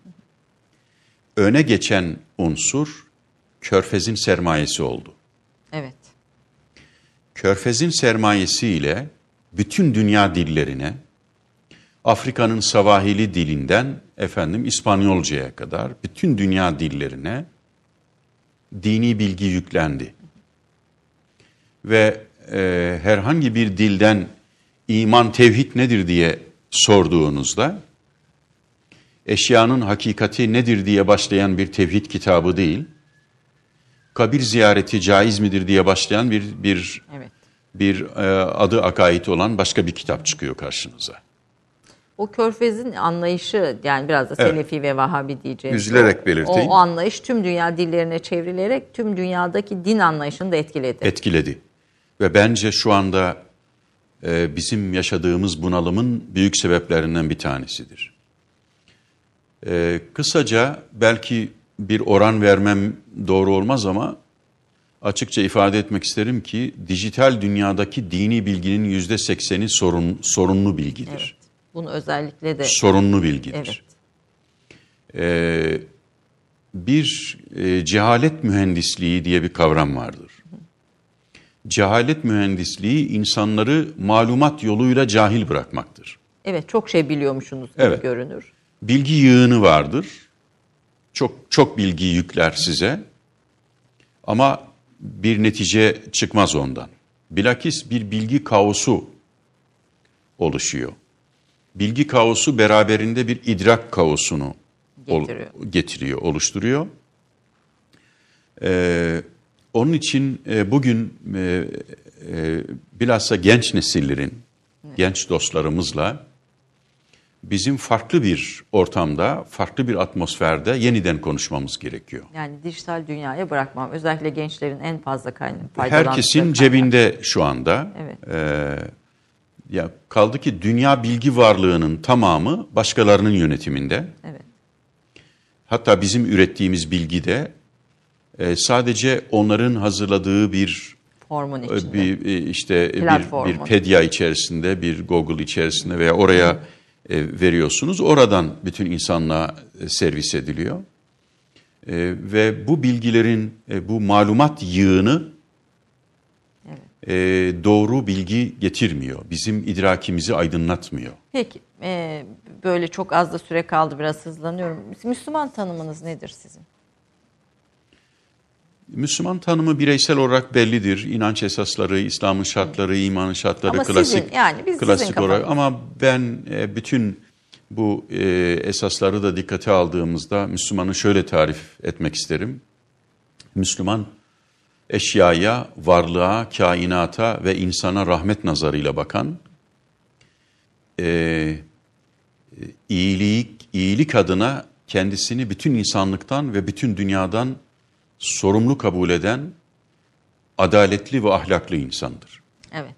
öne geçen unsur körfezin sermayesi oldu. Evet. Körfezin sermayesiyle bütün dünya dillerine, Afrika'nın savahili dilinden efendim İspanyolcaya kadar bütün dünya dillerine dini bilgi yüklendi. Ve e, herhangi bir dilden iman tevhid nedir diye sorduğunuzda eşyanın hakikati nedir diye başlayan bir tevhid kitabı değil, kabir ziyareti caiz midir diye başlayan bir bir Evet. bir e, adı akaid olan başka bir kitap çıkıyor karşınıza. O körfezin anlayışı yani biraz da Evet. Selefi ve Vahabi diyeceğiz. Üzülerek belirteyim. O, o anlayış tüm dünya dillerine çevrilerek tüm dünyadaki din anlayışını da etkiledi. etkiledi. Ve bence şu anda e, bizim yaşadığımız bunalımın büyük sebeplerinden bir tanesidir. E, kısaca belki bir oran vermem doğru olmaz ama açıkça ifade etmek isterim ki dijital dünyadaki dini bilginin yüzde sekseni sorun, sorunlu bilgidir. Evet. Bunu özellikle de Sorunlu bilgidir. evet. Ee, bir e, cehalet mühendisliği diye bir kavram vardır. Cehalet mühendisliği insanları malumat yoluyla cahil bırakmaktır. Evet çok şey biliyormuşsunuz gibi Evet. görünür. Bilgi yığını vardır. Çok çok bilgi yükler size. Ama bir netice çıkmaz ondan. Bilakis bir bilgi kaosu oluşuyor. Bilgi kaosu beraberinde bir idrak kaosunu ol- Getiriyor. getiriyor, oluşturuyor. Ee, onun için e, bugün e, e, bilhassa genç nesillerin, genç dostlarımızla bizim farklı bir ortamda, farklı bir atmosferde yeniden konuşmamız gerekiyor. Yani dijital dünyaya bırakmam. Özellikle gençlerin en fazla kaynağı Herkesin cebinde şu anda. Evet. Ee, ya kaldı ki dünya bilgi varlığının tamamı başkalarının yönetiminde. Evet. Hatta bizim ürettiğimiz bilgi de e, sadece onların hazırladığı bir Formun e, içinde. bir e, işte bir, Platformun. bir Pedia içerisinde, bir Google içerisinde veya oraya e, veriyorsunuz. Oradan bütün insanlığa e, servis ediliyor. E, ve bu bilgilerin, e, bu malumat yığını e, doğru bilgi getirmiyor. Bizim idrakimizi aydınlatmıyor. Peki e, böyle çok az da süre kaldı biraz hızlanıyorum. Müslüman tanımınız nedir sizin? Müslüman tanımı bireysel olarak bellidir. İnanç esasları, İslam'ın şartları, imanın şartları Ama klasik. sizin, yani biz sizin klasik olarak kafanız. ama ben e, bütün bu e, esasları da dikkate aldığımızda Müslümanı şöyle tarif etmek isterim. Müslüman eşyaya, varlığa, kainata ve insana rahmet nazarıyla bakan, e, iyilik, iyilik adına kendisini bütün insanlıktan ve bütün dünyadan sorumlu kabul eden adaletli ve ahlaklı insandır. Evet.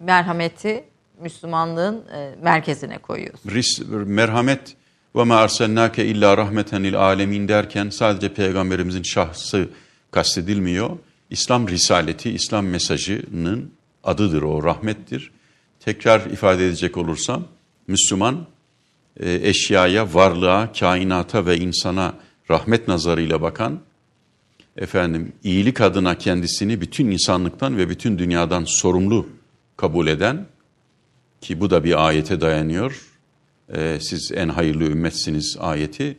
Merhameti Müslümanlığın e, merkezine koyuyoruz. Ris, merhamet ve ma illa rahmeten lil alemin derken sadece peygamberimizin şahsı kastedilmiyor. İslam risaleti, İslam mesajının adıdır o, rahmettir. Tekrar ifade edecek olursam, Müslüman e, eşyaya, varlığa, kainata ve insana rahmet nazarıyla bakan, efendim iyilik adına kendisini bütün insanlıktan ve bütün dünyadan sorumlu kabul eden ki bu da bir ayete dayanıyor. Ee, siz en hayırlı ümmetsiniz ayeti.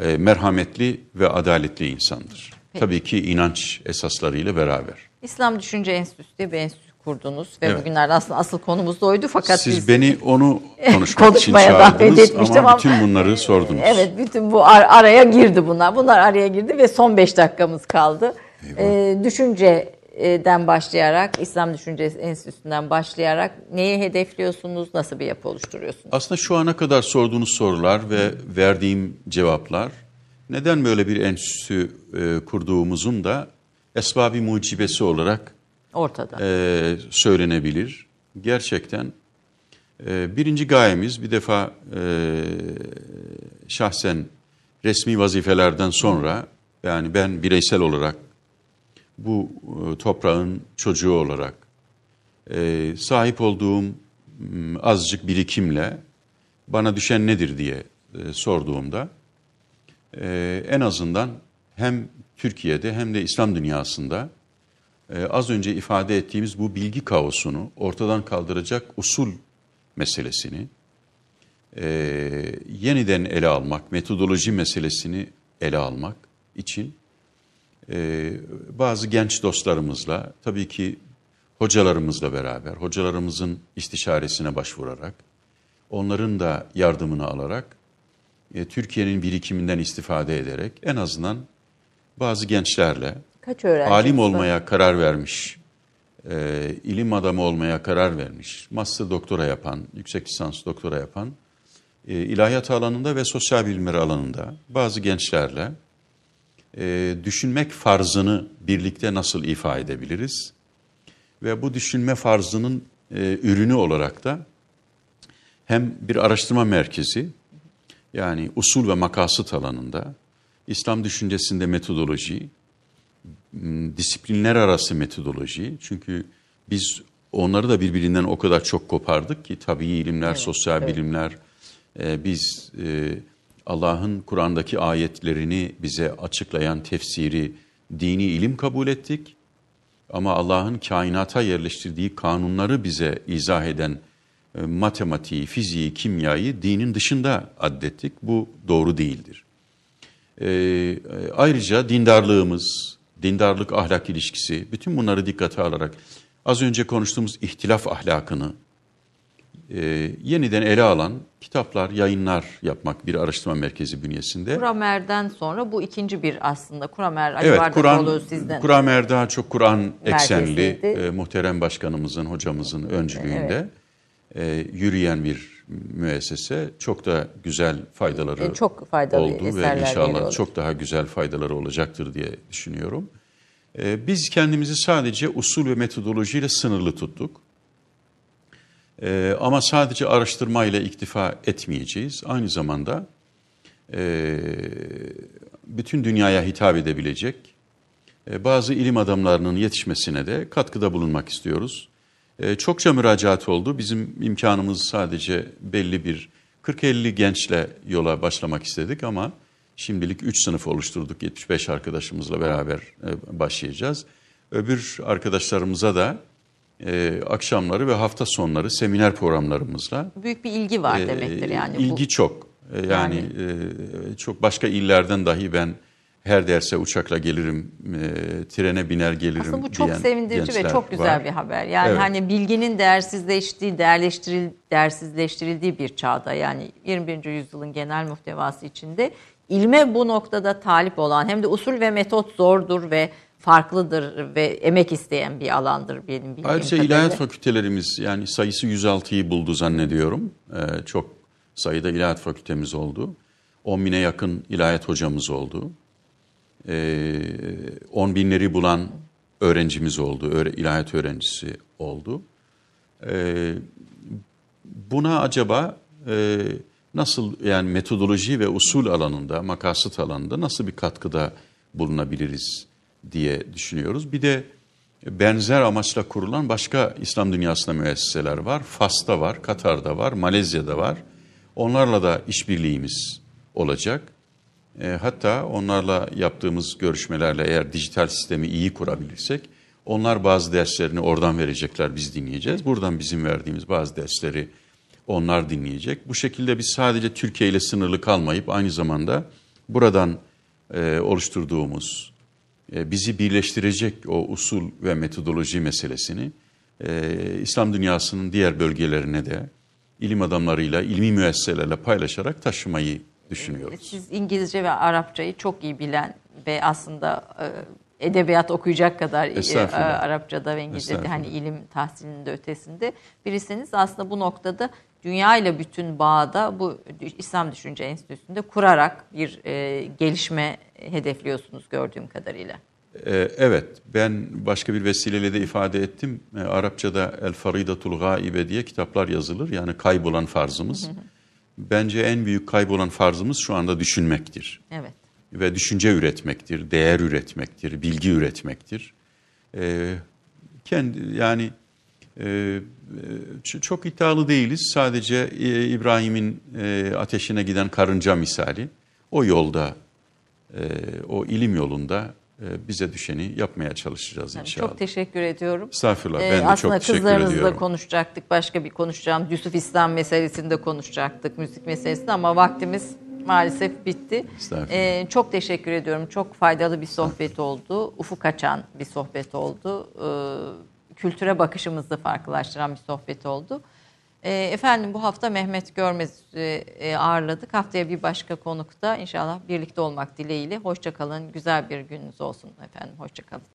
Ee, merhametli ve adaletli insandır. Tabii ki inanç esaslarıyla beraber. İslam Düşünce Enstitüsü diye bir enstitü kurdunuz ve Evet. bugünlerde aslında asıl konumuz da oydu fakat Siz biz beni onu [LAUGHS] konuşmak için çağırdınız ama ama- bütün bunları sordunuz. Evet bütün bu ar- araya girdi bunlar. Bunlar araya girdi ve son 5 dakikamız kaldı. Ee, düşünceden başlayarak, İslam Düşünce Enstitüsü'nden başlayarak neyi hedefliyorsunuz, nasıl bir yapı oluşturuyorsunuz? Aslında şu ana kadar sorduğunuz sorular ve verdiğim cevaplar neden böyle bir enstitü e, kurduğumuzun da esbab-ı mucibesi olarak Ortada. e, söylenebilir. Gerçekten E, birinci gayemiz bir defa e, şahsen resmi vazifelerden sonra yani ben bireysel olarak bu e, toprağın çocuğu olarak e, sahip olduğum azıcık birikimle bana düşen nedir diye e, sorduğumda e, en azından hem Türkiye'de hem de İslam dünyasında e, az önce ifade ettiğimiz bu bilgi kaosunu ortadan kaldıracak usul meselesini e, yeniden ele almak, metodoloji meselesini ele almak için e, bazı genç dostlarımızla, tabii ki hocalarımızla beraber, hocalarımızın istişaresine başvurarak, onların da yardımını alarak, e, Türkiye'nin birikiminden istifade ederek en azından bazı gençlerle Kaç öğrenciniz alim var? olmaya karar vermiş, e, ilim adamı olmaya karar vermiş, master doktora yapan, yüksek lisans doktora yapan, e, ilahiyat alanında ve sosyal bilimler alanında bazı gençlerle e, düşünmek farzını birlikte nasıl ifa edebiliriz? Ve bu düşünme farzının e, ürünü olarak da hem bir araştırma merkezi, yani usul ve makasıt alanında, İslam düşüncesinde metodoloji, disiplinler arası metodoloji. Çünkü biz onları da birbirinden o kadar çok kopardık ki tabii ilimler, sosyal bilimler, e, biz e, Allah'ın Kur'an'daki ayetlerini bize açıklayan tefsiri, dini ilim kabul ettik. Ama Allah'ın kainata yerleştirdiği kanunları bize izah eden e, matematiği, fiziği, kimyayı dinin dışında addettik. Bu doğru değildir. Ee, ayrıca dindarlığımız, dindarlık ahlak ilişkisi, bütün bunları dikkate alarak az önce konuştuğumuz ihtilaf ahlakını e, yeniden ele alan kitaplar, yayınlar yapmak bir araştırma merkezi bünyesinde. Kuramer'den sonra bu ikinci bir aslında. Kuramer Ali Evet, Kur'an, sizden. Kuramer daha çok Kur'an eksenli, e, muhterem başkanımızın, hocamızın öncülüğünde e, yürüyen bir müessese. Çok da güzel faydaları E, çok faydalı oldu ve inşallah çok daha güzel faydaları olacaktır diye düşünüyorum. E, biz kendimizi sadece usul ve metodolojiyle sınırlı tuttuk. E, ama sadece araştırmayla iktifa etmeyeceğiz. Aynı zamanda e, bütün dünyaya hitap edebilecek e, bazı ilim adamlarının yetişmesine de katkıda bulunmak istiyoruz. E, Çokça müracaat oldu. Bizim imkanımız sadece belli bir 40-50 gençle yola başlamak istedik ama şimdilik 3 sınıf oluşturduk. 75 arkadaşımızla beraber e, başlayacağız. Öbür arkadaşlarımıza da e, akşamları ve hafta sonları seminer programlarımızla Büyük bir ilgi var e, demektir yani. bu. ilgi çok. E, Yani, e, çok başka illerden dahi ben her derse uçakla gelirim, e, trene biner gelirim Aslında bu çok diyen sevindirici ve çok güzel var. bir haber. Yani Evet. hani bilginin değersizleştiği, değerleştiril, değersizleştirildiği bir çağda yani 21. yüzyılın genel muhtevası içinde ilme bu noktada talip olan hem de usul ve metot zordur ve farklıdır ve emek isteyen bir alandır benim bildiğim Ayrıca kadarıyla. ilahiyat fakültelerimiz yani sayısı 106'yı buldu zannediyorum. Ee, çok sayıda ilahiyat fakültemiz oldu. 10 bine yakın ilahiyat hocamız oldu. Ee, 10 binleri bulan öğrencimiz oldu, öğre, ilahiyat öğrencisi oldu. Ee, buna acaba e, nasıl yani metodoloji ve usul alanında, makasıt alanında nasıl bir katkıda bulunabiliriz diye düşünüyoruz. Bir de benzer amaçla kurulan başka İslam dünyasında müesseseler var. Fas'ta var, Katar'da var, Malezya'da var. Onlarla da işbirliğimiz olacak. E, hatta onlarla yaptığımız görüşmelerle eğer dijital sistemi iyi kurabilirsek onlar bazı derslerini oradan verecekler biz dinleyeceğiz. Buradan bizim verdiğimiz bazı dersleri onlar dinleyecek. Bu şekilde biz sadece Türkiye ile sınırlı kalmayıp aynı zamanda buradan e, oluşturduğumuz e, bizi birleştirecek o usul ve metodoloji meselesini e, İslam dünyasının diğer bölgelerine de ilim adamlarıyla, ilmi müesseselerle paylaşarak taşımayı düşünüyoruz. Siz İngilizce ve Arapçayı çok iyi bilen ve aslında e, edebiyat okuyacak kadar e. Arapçada ve İngilizce'de hani ilim tahsilinin de ötesinde birisiniz. Aslında bu noktada dünya ile bütün bağda bu İslam Düşünce Enstitüsü'nde kurarak bir e, gelişme hedefliyorsunuz gördüğüm kadarıyla. Evet, ben başka bir vesileyle de ifade ettim. Arapçada El Faridatul Gaibe diye kitaplar yazılır. Yani kaybolan farzımız. Bence en büyük kaybolan farzımız şu anda düşünmektir. Evet. Ve düşünce üretmektir, değer üretmektir, bilgi üretmektir. Ee, kendi yani e, e, çok iddialı değiliz. Sadece e, İbrahim'in e, ateşine giden karınca misali. O yolda, e, o ilim yolunda bize düşeni yapmaya çalışacağız Yani inşallah. çok teşekkür ediyorum. Estağfurullah. Ee, Ben de aslında çok teşekkür kızlarınızla ediyorum. konuşacaktık. Başka bir konuşacağım. Yusuf İslam meselesini de konuşacaktık. Müzik meselesini ama vaktimiz maalesef bitti. Ee, çok teşekkür ediyorum. Çok faydalı bir sohbet oldu. Ufuk açan bir sohbet oldu. Ee, kültüre bakışımızı farklılaştıran bir sohbet oldu. Ee, efendim bu hafta Mehmet Görmez'i e, ağırladık. Haftaya bir başka konukta inşallah birlikte olmak dileğiyle. Hoşçakalın. Güzel bir gününüz olsun efendim. Hoşçakalın.